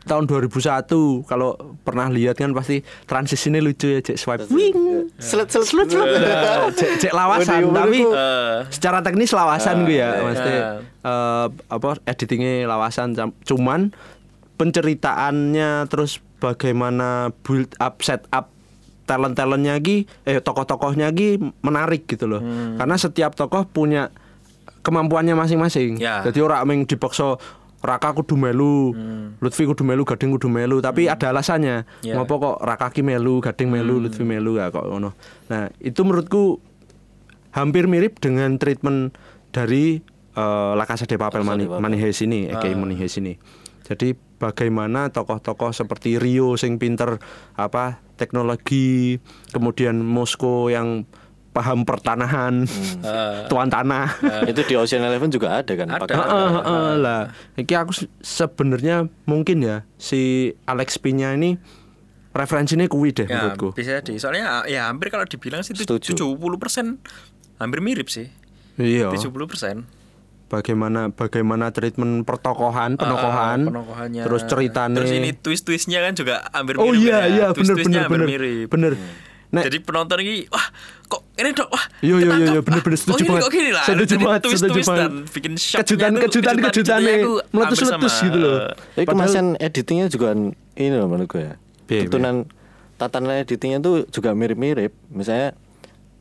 tahun 2001 kalau pernah lihat kan pasti transisinya lucu ya cek swipe. Wing. Selet selet selet selet. Nah, cek, cek lawasan tapi Eh, secara teknis lawasan gue ya mesti iya. eh, apa editingnya lawasan. Cuman penceritaannya terus bagaimana build up set up talent talentnya lagi eh tokoh-tokohnya lagi menarik gitu loh. Hmm. karena setiap tokoh punya kemampuannya masing-masing Ya. jadi orang yang dipaksa Raka kudu melu, Lutfi kudu melu, Gading kudu melu, tapi ada alasannya. Hmm. Ya. Hmm. Ngopo kok Raka ki melu, Gading melu, Lutfi melu ya kok ngono. Nah, itu menurutku hampir mirip dengan treatment dari eh, La Casa de Papel. Money Heist ini, Ah. aka Money Heist ini. Jadi bagaimana tokoh-tokoh seperti Rio sing pinter apa teknologi, kemudian Moskow yang paham pertanahan, tuan tanah. itu di Ocean Eleven juga ada kan. Ada. Heeh, heeh, lah. Iki aku se- sebenarnya mungkin ya si Alex Pinya ini referensinya kuwi deh ya, menurutku. bisa jadi. Soalnya ya hampir kalau dibilang sih itu Setuju. 70% hampir mirip sih. Iya. 70%. Bagaimana bagaimana treatment pertokohan, penokohan, Ah, penokohannya. terus ceritanya. Terus ini twist-twistnya kan juga hampir Oh mirip iya ya. iya bener Twist-twistnya bener hampir bener. mirip. Nek, Jadi penonton ini wah kok ini dok wah Iya, iya, iya, ketangkap, iya, bener, wah, bener, setuju gini, banget. kok gini lah Setuju Jadi banget, twist setuju twist dan banget. bikin shocknya kejutan kejutan kejutannya aku meletus meletus gitu loh. Tapi kemasan editingnya juga ini loh menurut gue ya. Iya, Tutunan tatanan editingnya tuh juga mirip-mirip. Misalnya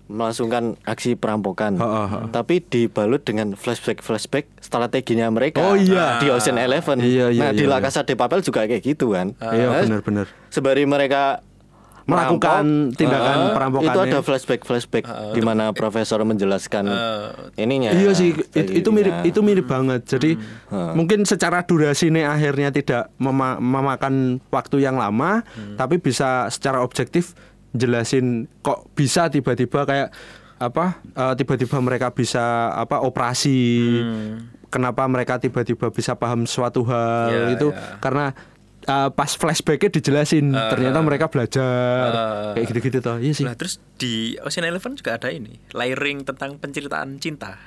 melangsungkan aksi perampokan, Ha, ha, ha. tapi dibalut dengan flashback-flashback strateginya mereka. Oh, iya. di Ocean Eleven. Iya, iya, nah di iya, La iya. Casa de Papel juga kayak gitu kan. Iya Nah, bener-bener. Sembari mereka Melakukan merampok, tindakan ah, perampokannya. Itu ada flashback-flashback di mana profesor menjelaskan ininya. Iya sih it- itu mirip itu mirip banget. Jadi mungkin secara durasi ini akhirnya tidak mema- memakan waktu yang lama, tapi bisa secara objektif jelasin kok bisa tiba-tiba kayak apa eh, tiba-tiba mereka bisa apa operasi. Kenapa mereka tiba-tiba bisa paham suatu hal Iya, itu iya. karena eh, pas flashbacknya dijelasin ternyata mereka belajar eh. kayak gitu-gitu toh. Iya sih. Lah terus di Ocean Eleven juga ada ini layering tentang penceritaan cinta.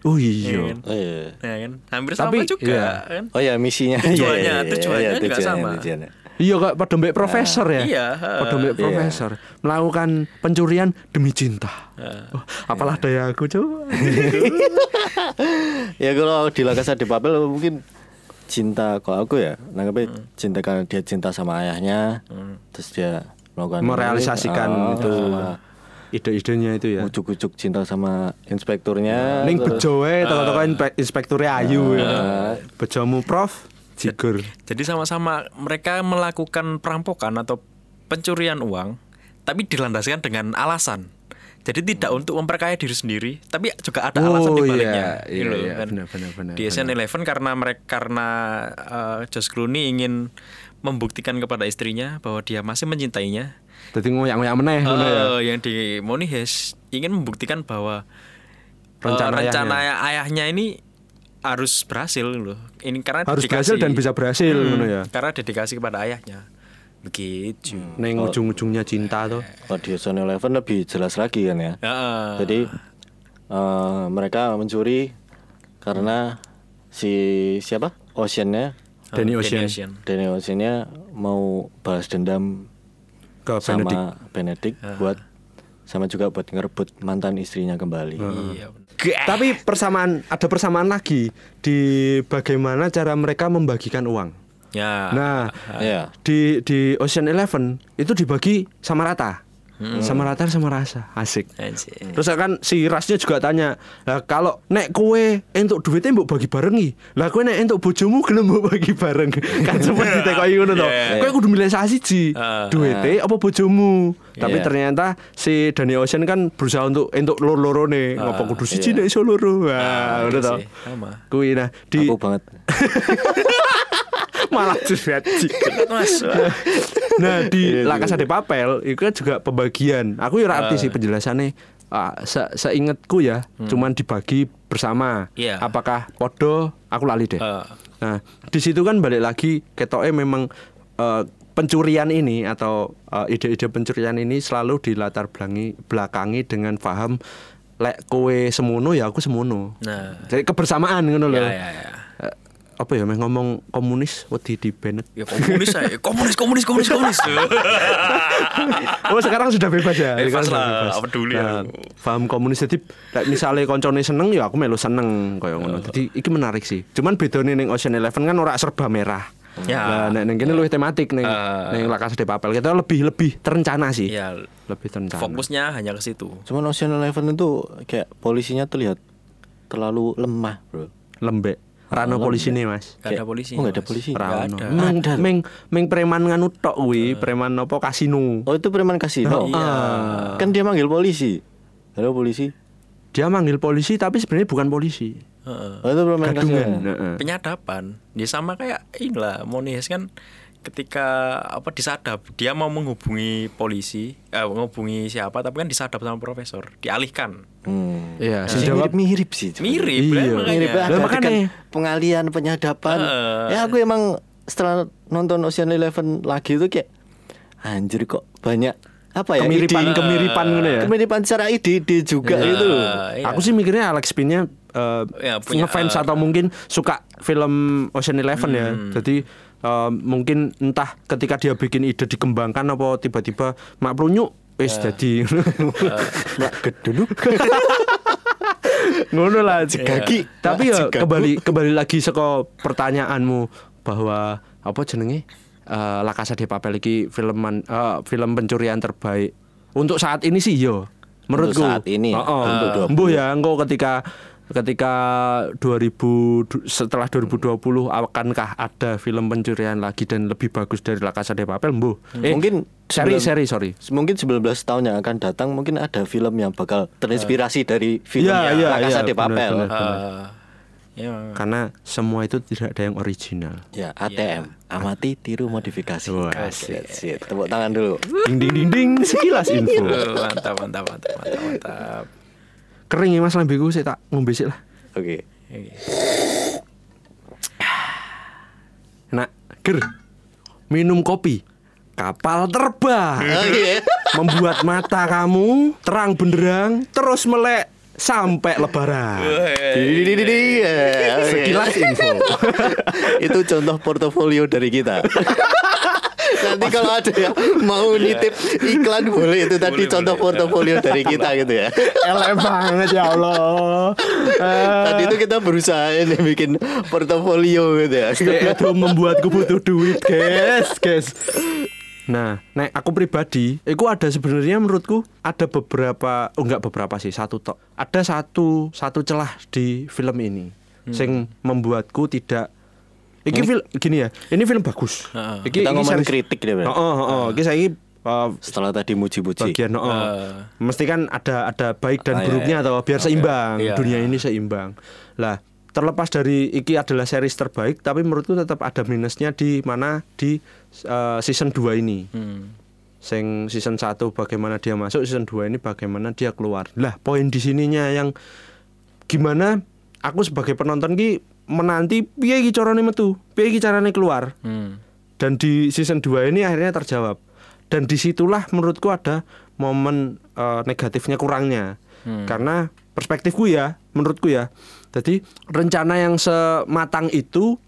Oh Iya iya. kan? Oh, iya. Ya kan? Hampir Tapi, sama juga iya. kan. Oh ya misinya Tujuannya, Iya, iya, iya, tujuannya iya, juga sama. tujuannya. Iya kok pada mbek profesor ya. Iya, Pada mbek iya. profesor melakukan pencurian demi cinta. Oh, apalah daya aku coba. ya kalau di La Casa de Papel mungkin cinta kalau aku ya nanggapnya cinta karena dia cinta sama ayahnya terus dia melakukan Merealisasikan Ah, itu sama ide-idenya itu ya. ujuk-ujuk cinta sama inspekturnya Ning terus- bejo wae toko-toko inspe- inspekturnya ayu ya. Bejomu Prof Jigur. Jadi sama-sama mereka melakukan perampokan atau pencurian uang, tapi dilandaskan dengan alasan. Jadi tidak untuk memperkaya diri sendiri, tapi juga ada Oh, alasan di iya, baliknya. iya, Gitu iya, kan. benar, benar, benar, Di SN Eleven karena mereka karena eh, Josh Clooney ingin membuktikan kepada istrinya bahwa dia masih mencintainya. Dadi ngoyak-ngoyak meneh ngono ya. Yang di Money Heist ingin membuktikan bahwa eh, Rencana rencana ayahnya ini harus berhasil loh. Ini karena Harus dedikasi. berhasil dan bisa berhasil Hmm, ya. Karena dedikasi kepada ayahnya. Begitu. Neng ujung-ujungnya cinta tuh. kalau di Ocean Eleven lebih jelas lagi kan ya Heeh. jadi eh, mereka mencuri karena si siapa Oceannya Danny Danny Ocean. Danny Oceannya mau balas dendam ke Benedict. sama Benedict buat sama juga buat ngerebut mantan istrinya kembali. Iya. bener. Tapi persamaan ada persamaan lagi di bagaimana cara mereka membagikan uang. Ya. Nah, Ya. di di Ocean Eleven itu dibagi sama rata. Sama rata sama rasa. Asik. Anjir. Terus kan si Rasnya juga tanya, lah kalau nek kue entuk duitnya mbok bagi bareng nih. Lah kue nek entuk bojomu gelem mbok bagi bareng. kan sempat ditekoki ngono to. Yeah. Kowe kudu milih salah siji. Ah. Duitnya apa bojomu? Tapi Yeah. ternyata si Danny Ocean kan berusaha untuk entuk loro-loro nih. Ngapa kudu siji nek iso loro. Wah, Ah, ngono iya to. Kuwi nah di Aku banget. malah curhat Mas. Nah di La Casa de Papel itu kan juga pembagian. Aku ya arti sih penjelasannya. Ah, se seingetku ya, cuman dibagi bersama. Iya. Apakah podo? Aku lali deh. Ah. Nah di situ kan balik lagi ketoknya memang eh, pencurian ini atau eh, ide-ide pencurian ini selalu dilatar belakangi, belakangi dengan paham lek kowe semono ya aku semono. Nah. Jadi kebersamaan ngono loh. Ya, ya, ya. Eh, apa ya ngomong komunis wedi di Bennett. Ya komunis saya. Komunis, komunis, komunis, komunis. Oh sekarang sudah bebas ya? Bebas lah, apa peduli Nah, aku. Paham komunis jadi misalnya koncone seneng ya aku melu seneng kayak ngono. Jadi iki menarik sih. Cuman bedone ning Ocean Eleven kan ora serba merah. Ya. Nah, nek ning kene luwih tematik ning Ah. ning La Casa de Papel. Kita lebih lebih terencana sih. ya, Lebih terencana. fokusnya hanya ke situ. Cuman Ocean Eleven itu kayak polisinya terlihat terlalu lemah, bro. lembek. Rano polisi nih, Mas. Gak ada polisi. Oh, nggak ada polisi? Rano. ada. Meng, meng, meng preman nganu tok kuwi, preman apa kasino. Oh itu preman kasino. Iya. Kan dia manggil polisi. Halo polisi. Dia manggil polisi tapi sebenarnya bukan polisi. Heeh. Oh itu preman kasino. Gadungan. Heeh. penyadapan dia sama kayak inilah Monies kan ketika apa disadap dia mau menghubungi polisi eh, menghubungi siapa tapi kan disadap sama profesor dialihkan Hmm. Iya, si jawab mirip, mirip sih. mirip Iya. kan, makanya. Mirip ada makanya. adegan pengalian penyadapan. Heeh. Ya aku emang setelah nonton Ocean Eleven lagi itu kayak anjir kok banyak apa ya kemiripan ide- kemiripan ngono ya. kemiripan secara ide-ide juga Nah, itu. iya. Aku sih mikirnya Alex Pinnya uh, Ya, punya, ngefans uh, atau mungkin suka film Ocean Eleven ya. Hmm. Jadi uh, mungkin entah ketika dia bikin ide dikembangkan apa tiba-tiba mak plunyuk wis Ya. jadi Mak gedunuk. ngono lah Jegagi. Tapi ya kembali kembali lagi saka pertanyaanmu bahwa apa jenenge uh, La Casa de Papel iki filman uh, film pencurian terbaik untuk saat ini sih yo menurutku saat ini ya, Heeh. untuk 20. Mbuh ya engko ketika ketika 2000 du- setelah 2020 akankah ada film pencurian lagi dan lebih bagus dari La Casa de Papel mbuh eh, Mungkin seri seri sorry Mungkin 19 tahun yang akan datang mungkin ada film yang bakal terinspirasi dari film Iya, iya, La Casa iya, de Papel. benar, benar. Eh, ya karena semua itu tidak ada yang original Ya, ATM. Amati, tiru, modifikasi. Wah. Tepuk tangan dulu. ding ding ding ding sekilas info mantap mantap mantap mantap mantap kering ya mas lambeku saya tak ngombe sik lah Oke. Oke. nak ger minum kopi kapal terbang Oke. membuat mata kamu terang benderang terus melek sampai lebaran Dididididi. Ya, oke. sekilas info Itu contoh portofolio dari kita. Nanti kalau ada yang mau nitip iklan boleh itu tadi Boleh, contoh boleh. portofolio dari kita gitu ya. Elek banget ya Allah. Tadi itu kita berusaha ini bikin portofolio gitu ya. itu membuatku butuh duit, guys, guys. Nah, nek aku pribadi, itu ada sebenarnya menurutku ada beberapa, oh enggak beberapa sih, satu tok. Ada satu satu celah di film ini, sing membuatku tidak. Iki film gini ya, ini film bagus. Heeh. Iki, Kita ngomongin kritik deh, Bang. Oh, oh, oh. Iki saiki uh, Setelah tadi muji-muji. bagian oh, Eh. mesti kan ada ada baik dan Ah, iya, buruknya iya. atau biar seimbang Iya. dunia ini seimbang lah terlepas dari iki adalah series terbaik tapi menurutku tetap ada minusnya di mana di uh, season 2 ini Hmm. sing season 1 bagaimana dia masuk season 2 ini bagaimana dia keluar lah poin di sininya yang gimana aku sebagai penonton ki menanti piye iki carane metu piye iki carane keluar Hmm. dan di season 2 ini akhirnya terjawab dan di situlah menurutku ada momen eh, negatifnya kurangnya karena perspektifku ya menurutku ya jadi rencana yang sematang itu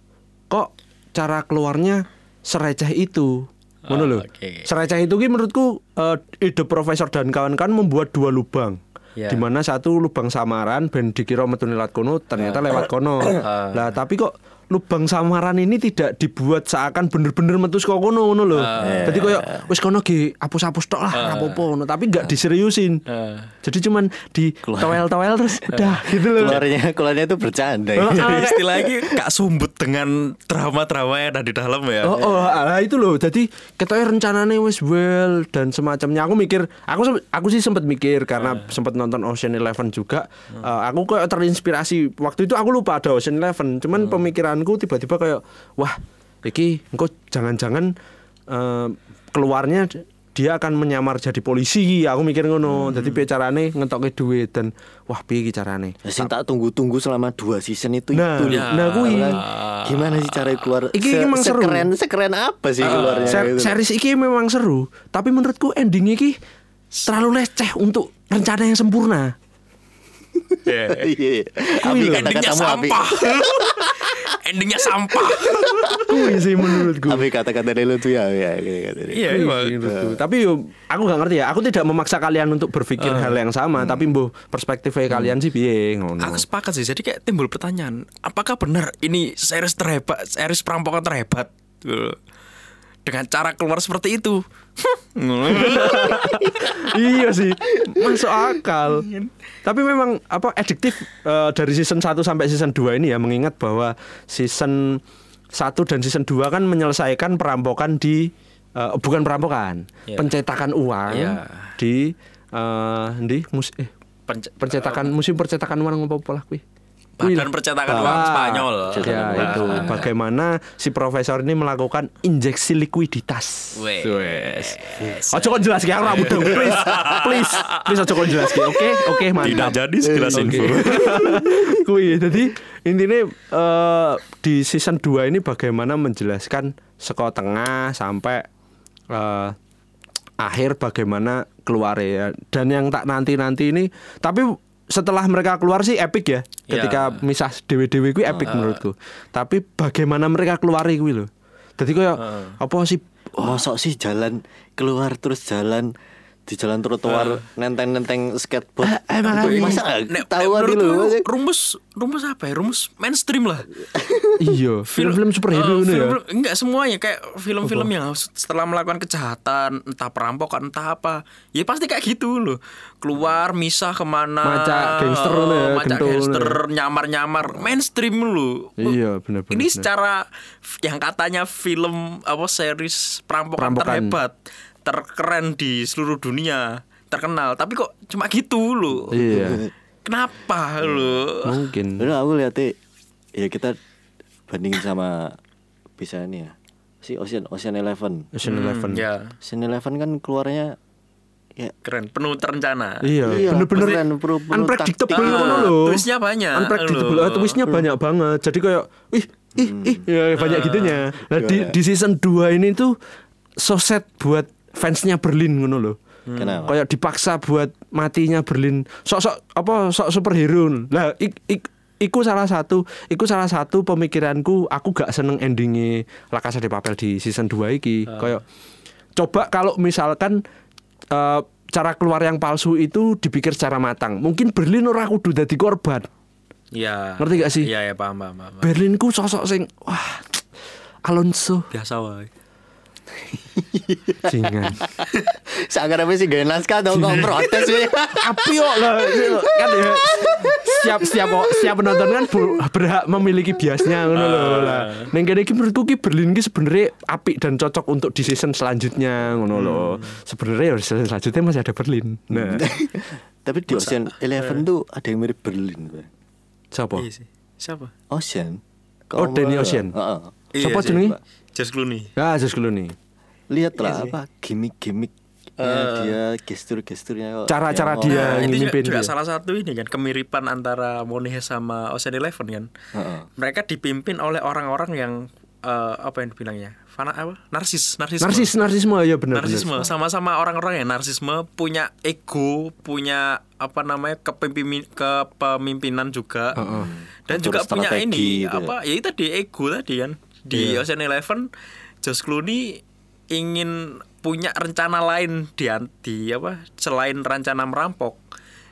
kok cara keluarnya sereceh itu Ngono lho. oke. Sereceh itu ki menurutku eh, ide profesor dan kawan-kawan membuat dua lubang. Ya. Di mana satu lubang samaran ben dikira metu lewat kono ternyata lewat kono. Lah tapi kok lubang samaran ini tidak dibuat seakan bener-bener metu saka kono ngono lho. Jadi koyo wis kono ge hapus-hapus tok lah ora apa-apa ngono, tapi nggak diseriusin. Eh. Jadi cuman di toel-toel terus udah gitu loh. Keluarnya keluarnya itu bercanda. Oh, ya. ah, Istilah lagi kak sumbut dengan drama-drama yang ada di dalam ya. Oh, oh ah, itu loh. Jadi ketoknya rencananya wis well dan semacamnya. Aku mikir, aku aku sih sempat mikir karena sempat nonton Ocean Eleven juga. Eh, aku kayak terinspirasi. Waktu itu aku lupa ada Ocean Eleven. Cuman pemikiranku tiba-tiba kayak wah, iki engko jangan-jangan eh, keluarnya dia akan menyamar jadi polisi aku mikir ngono jadi piye carane ngetokke duit dan wah piye carane Nah, Sing tak tunggu-tunggu selama dua season itu Nah, itu. ya. nah, kui. Gimana sih cara keluar? Iki Se- emang seru. sekeren sekeren apa sih keluarnya? Ser- gitu? series iki memang seru, tapi menurutku ending iki terlalu leceh untuk rencana yang sempurna. Iya. Iya. Abi Endingnya kata-katamu Abi. sampah. Endingnya sampah. Kuwi sih menurutku. Abi kata-kata lu tuh ya ya gitu. Iya, Kuwi emang. sih menurutku. Tapi aku gak ngerti ya. Aku tidak memaksa kalian untuk berpikir hal yang sama, tapi mbuh perspektifnya kalian sih piye ngono. Aku sepakat sih. Jadi kayak timbul pertanyaan, apakah benar ini series terhebat, series perampokan terhebat? Gitu. Dengan cara keluar seperti itu. iya sih, masuk akal. Tapi memang apa adiktif eh, dari season 1 sampai season 2 ini ya mengingat bahwa season 1 dan season 2 kan menyelesaikan perampokan di eh, bukan perampokan, Iya. pencetakan uang Iya. di eh di mus eh, Pence- pencetakan musim percetakan uang apa lah kuwi. Badan percetakan uang Ah, Spanyol. Ya itu bagaimana si profesor ini melakukan injeksi likuiditas. Wes. Ojo kon jelas ya, aku mudeng. Please, please, please ojo kon jelas Oke, oke, mantap. Tidak jadi sekilas Oke. info. Kuwi jadi intinya eh, di season 2 ini bagaimana menjelaskan seko tengah sampai eh, akhir bagaimana keluar ya. Dan yang tak nanti-nanti ini tapi setelah mereka keluar sih epic ya. Ketika misah dewe-dewe kuwi epic menurutku. Tapi bagaimana mereka keluar kuwi lho. Jadi kayak apa sih Mosok sih jalan keluar terus jalan di jalan trotoar nenteng-nenteng skateboard. Eh, makanya. Masa Nek- tahu nek dulu rumus rumus apa ya? Rumus mainstream lah. iya, film-film superhero ini ya. Enggak semuanya kayak film-film yang setelah melakukan kejahatan, entah perampokan, entah apa, ya pasti kayak gitu loh. Keluar misah ke mana? Maca gangster loh ya, maca gangster, loh. nyamar-nyamar, mainstream loh. Iya, benar-benar. Ini secara yang katanya film apa series perampokan, Perampokan. terhebat, terkeren di seluruh dunia, terkenal, tapi kok cuma gitu loh. Iya. Kenapa loh? Mungkin. Udah aku lihatnya ya kita bandingin sama bisa ini ya. Si Ocean Ocean Eleven. Ocean Eleven. Ya, Ocean Eleven kan keluarnya ya keren, penuh terencana. Iya, Iya, bener-bener keren, perlu- perlu unpredictable taktik. Ah, lho. twistnya banyak, Unpredictable, ah, twistnya banyak banget. Jadi kayak ih ih ih ya banyak gitunya. Nah, di di season 2 ini tuh so sad buat fansnya Berlin ngono loh. Kenapa? Kayak dipaksa buat matinya Berlin. Sok-sok apa sok superhero. Lah ik, ik, iku salah satu iku salah satu pemikiranku aku gak seneng endingnya La Casa de Papel di season 2 iki kayak coba kalau misalkan eh, cara keluar yang palsu itu dipikir secara matang mungkin Berlin ora kudu dadi korban Iya. Ngerti gak sih? Iya, ya paham, paham, paham. Berlin ku sosok sing wah Alonso Biasa wae. Jingan Sangar apa sih gak naskah dong kok protes ya. api kok lah kan ya siap siap siap penonton kan berhak memiliki biasnya ngono lho lah ning kene iki menurutku ki Berlin ki sebenarnya apik dan cocok untuk di season selanjutnya ngono lho sebenarnya ya di season selanjutnya masih ada Berlin nah Tapi di Ocean Eleven tuh ada yang mirip Berlin. Siapa Iya sih. Siapa? Ocean. Oh, Danny Ocean. Heeh. Siapa Iya sih, jenenge. Just Clooney. ah just nih Lihatlah apa gimmick-gimmick dia gestur-gesturnya. Cara-cara Ya, dia Nah, itu juga, dia. salah satu ini kan kemiripan antara Monehe sama Ocean Eleven kan. Heeh. Mereka dipimpin oleh orang-orang yang eh, apa yang dibilangnya? Fana apa? Narsis, narsisme. narsis narsisme ya benar narsisme sama-sama orang-orang yang narsisme punya ego punya apa namanya kepemimpinan kepemimpinan juga dan Atur juga punya ini gitu ya. apa ya itu tadi ego tadi kan di Ocean Eleven Josh Clooney ingin punya rencana lain di, di apa selain rencana merampok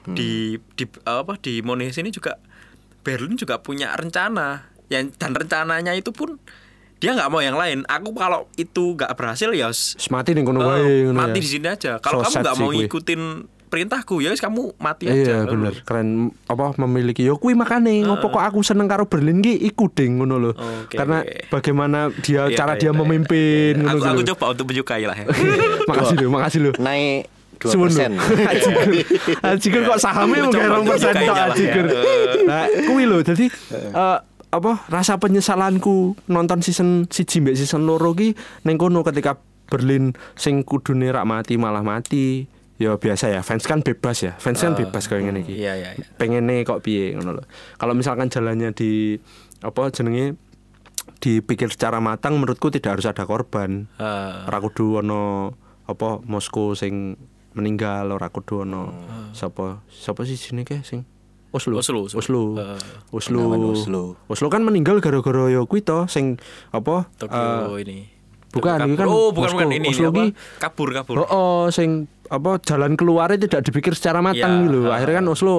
di di apa di Monaco ini juga Berlin juga punya rencana. Yang dan rencananya itu pun dia nggak mau yang lain. Aku kalau itu nggak berhasil ya mati wae ngono mati ya. di sini aja. Kalau So kamu nggak mau ngikutin perintahku ya wis kamu mati Iya aja bener keren apa memiliki yo kuwi makane ngopo kok aku seneng karo Berlin ki iku ding ngono lho. Oke. Karena bagaimana dia Iya, cara iya, dia iya, memimpin iya. ngono aku, aku coba untuk menyukai lah ya makasih lho, makasih lho. Naik 2 Suwun lho. persen. Ajigur kok sahamnya kayak 2 persen tok lah ya. ajigur. Nah, kuwi lho dadi eh, apa rasa penyesalanku nonton season siji mbek season loro ki ning kono ketika Berlin sing kudune rak mati malah mati. Ya biasa ya, fans kan bebas ya. Fans kan bebas kayak ngene iki. iya iya iya. pengennya kok piye ngono lho. Kalau misalkan jalannya di apa jenenge dipikir secara matang menurutku tidak harus ada korban. Eh, Ora kudu ono apa Moskow sing meninggal ora kudu ono sapa sapa sih sini ke sing Oslo. Oslo, Oslo. Oslo. Eh. Oslo. Oslo. Oslo kan meninggal gara-gara yo kuwi to sing apa Tokyo eh, ini bukan, ini kan kabur. oh bukan Moskow. bukan ini, ini Oslo ki kabur kabur Oh, oh, sing apa jalan keluarnya tidak dipikir secara matang Ya, gitu. ah. Akhirnya kan Oslo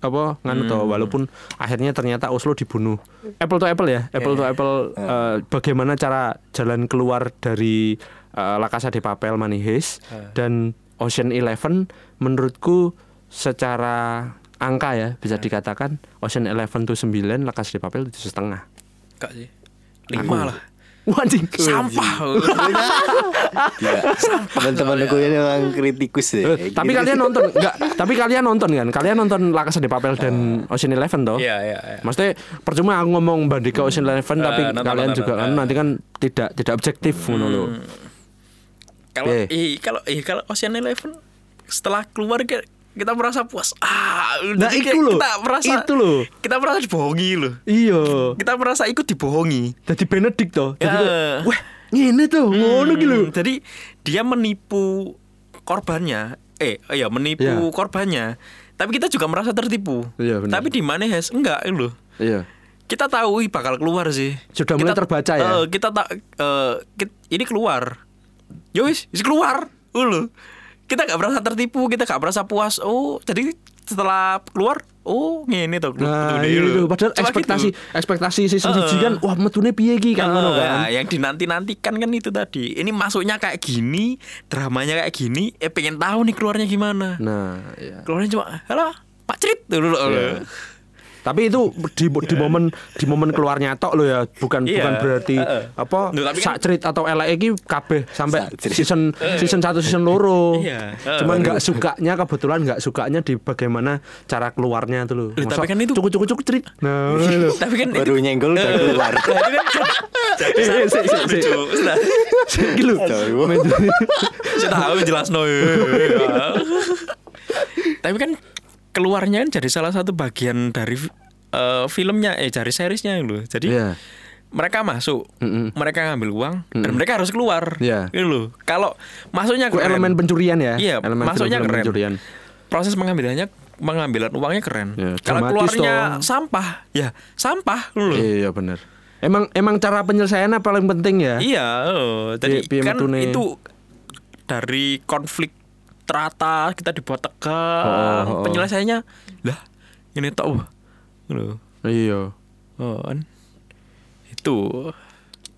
apa nganu toh, walaupun akhirnya ternyata Oslo dibunuh. Apple to apple ya, apple to apple eh, bagaimana cara jalan keluar dari eh, La Casa de Papel Money Heist dan Ocean Eleven menurutku secara angka ya bisa dikatakan Ocean Eleven tuh 9, La Casa de Papel itu setengah. Enggak sih lima lah anjing. sampah Gila. Teman-teman aku ini memang kritikus Eh, deh. tapi kalian nonton enggak? Tapi kalian nonton kan? Kalian nonton La Casa de Papel dan Ocean Eleven toh? iya iya iya Maksudnya percuma aku ngomong banding ke Ocean Eleven tapi nonton, kalian nonton, juga kan nanti kan tidak tidak objektif ngono lho. kalau Eh. ih kalau ih kalau Ocean Eleven setelah keluar kita, merasa puas ah Nah, itu loh. kita merasa Itu loh. kita merasa dibohongi loh Iya. kita merasa ikut dibohongi Jadi Benedict toh. Jadi Ya. wah, ngene tuh, ngono gitu. Hmm, Jadi dia menipu korbannya, eh ya menipu Iya. korbannya. Tapi kita juga merasa tertipu. Iya, benar. Tapi di mana Hes? Enggak loh. Iya. Kita tahu ih, bakal keluar sih. Sudah mulai Kita- terbaca ya? eh, kita tak eh, kit- ini keluar. Yo wis, wis keluar. Kita nggak merasa tertipu, kita nggak merasa puas. Oh, jadi setelah keluar, oh ngene tuh. Nah, lho. padahal Cuma ekspektasi gitu. ekspektasi season Heeh. siji kan wah metune piye iki kan ngono Eh, kan. yang dinanti-nantikan kan itu tadi. Ini masuknya kayak gini, dramanya kayak gini, eh pengen tahu nih keluarnya gimana. Nah, iya. Keluarnya cuma, halo, Pak Cerit dulu. Iya. Tapi itu di, di momen di momen keluarnya tok lo ya, bukan Iya. bukan berarti Heeh. apa Loh, tapi kan- sak cerit atau elek iki kabeh sampai season season 1 season loro. Iya. Heeh. Cuman nggak sukanya kebetulan nggak sukanya di bagaimana cara keluarnya tuh lo. Loh, tapi kan itu- cukup cukup cukup cerit. Nah. Tapi kan Baru nyenggol udah keluar. Kan jadi Eh, eh, sik, sik, sik. lucu. Sudah. Iki lho. Jauh. Saya tahu jelas no. Tapi kan keluarnya kan jadi salah satu bagian dari eh, filmnya eh dari seriesnya loh. Jadi Iya. mereka masuk, Mm-mm. mereka ngambil uang dan mereka harus keluar. Iya. Gitu loh. Kalau masuknya keren. elemen pencurian ya. Iya, elemen masuknya film-film keren. pencurian. Proses pengambilannya pengambilan uangnya keren. Ya, Kalau keluarnya toh. sampah, ya sampah loh. Iya bener. Emang emang cara penyelesaiannya paling penting ya. Iya, oh. tadi Piye- piye kan itu dari konflik teratas kita dibuat tegang, Oh, oh, oh. penyelesaiannya lah ini tau loh. Iya. Oh, kan. Itu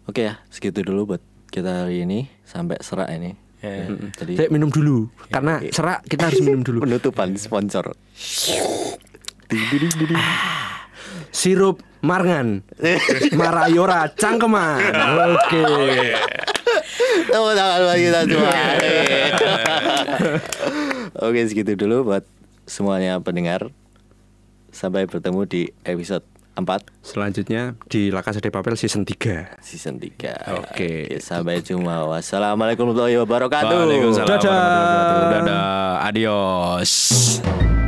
Oke ya, segitu dulu buat kita hari ini sampai serak ini. Ya. Ya, Tadi Saya minum dulu karena serak kita harus minum dulu. penutupan sponsor. Sirup Marngan. Marayora Cangkeman. Oke. Tepuk tangan buat kita semua. Oke, segitu dulu buat semuanya pendengar. Sampai bertemu di episode 4 Selanjutnya di La Casa de Papel season 3. season 3. Oke. sampai jumpa. Wassalamualaikum warahmatullahi wabarakatuh. Waalaikumsalam Dadah. warahmatullahi wabarakatuh. Dadah. Adios.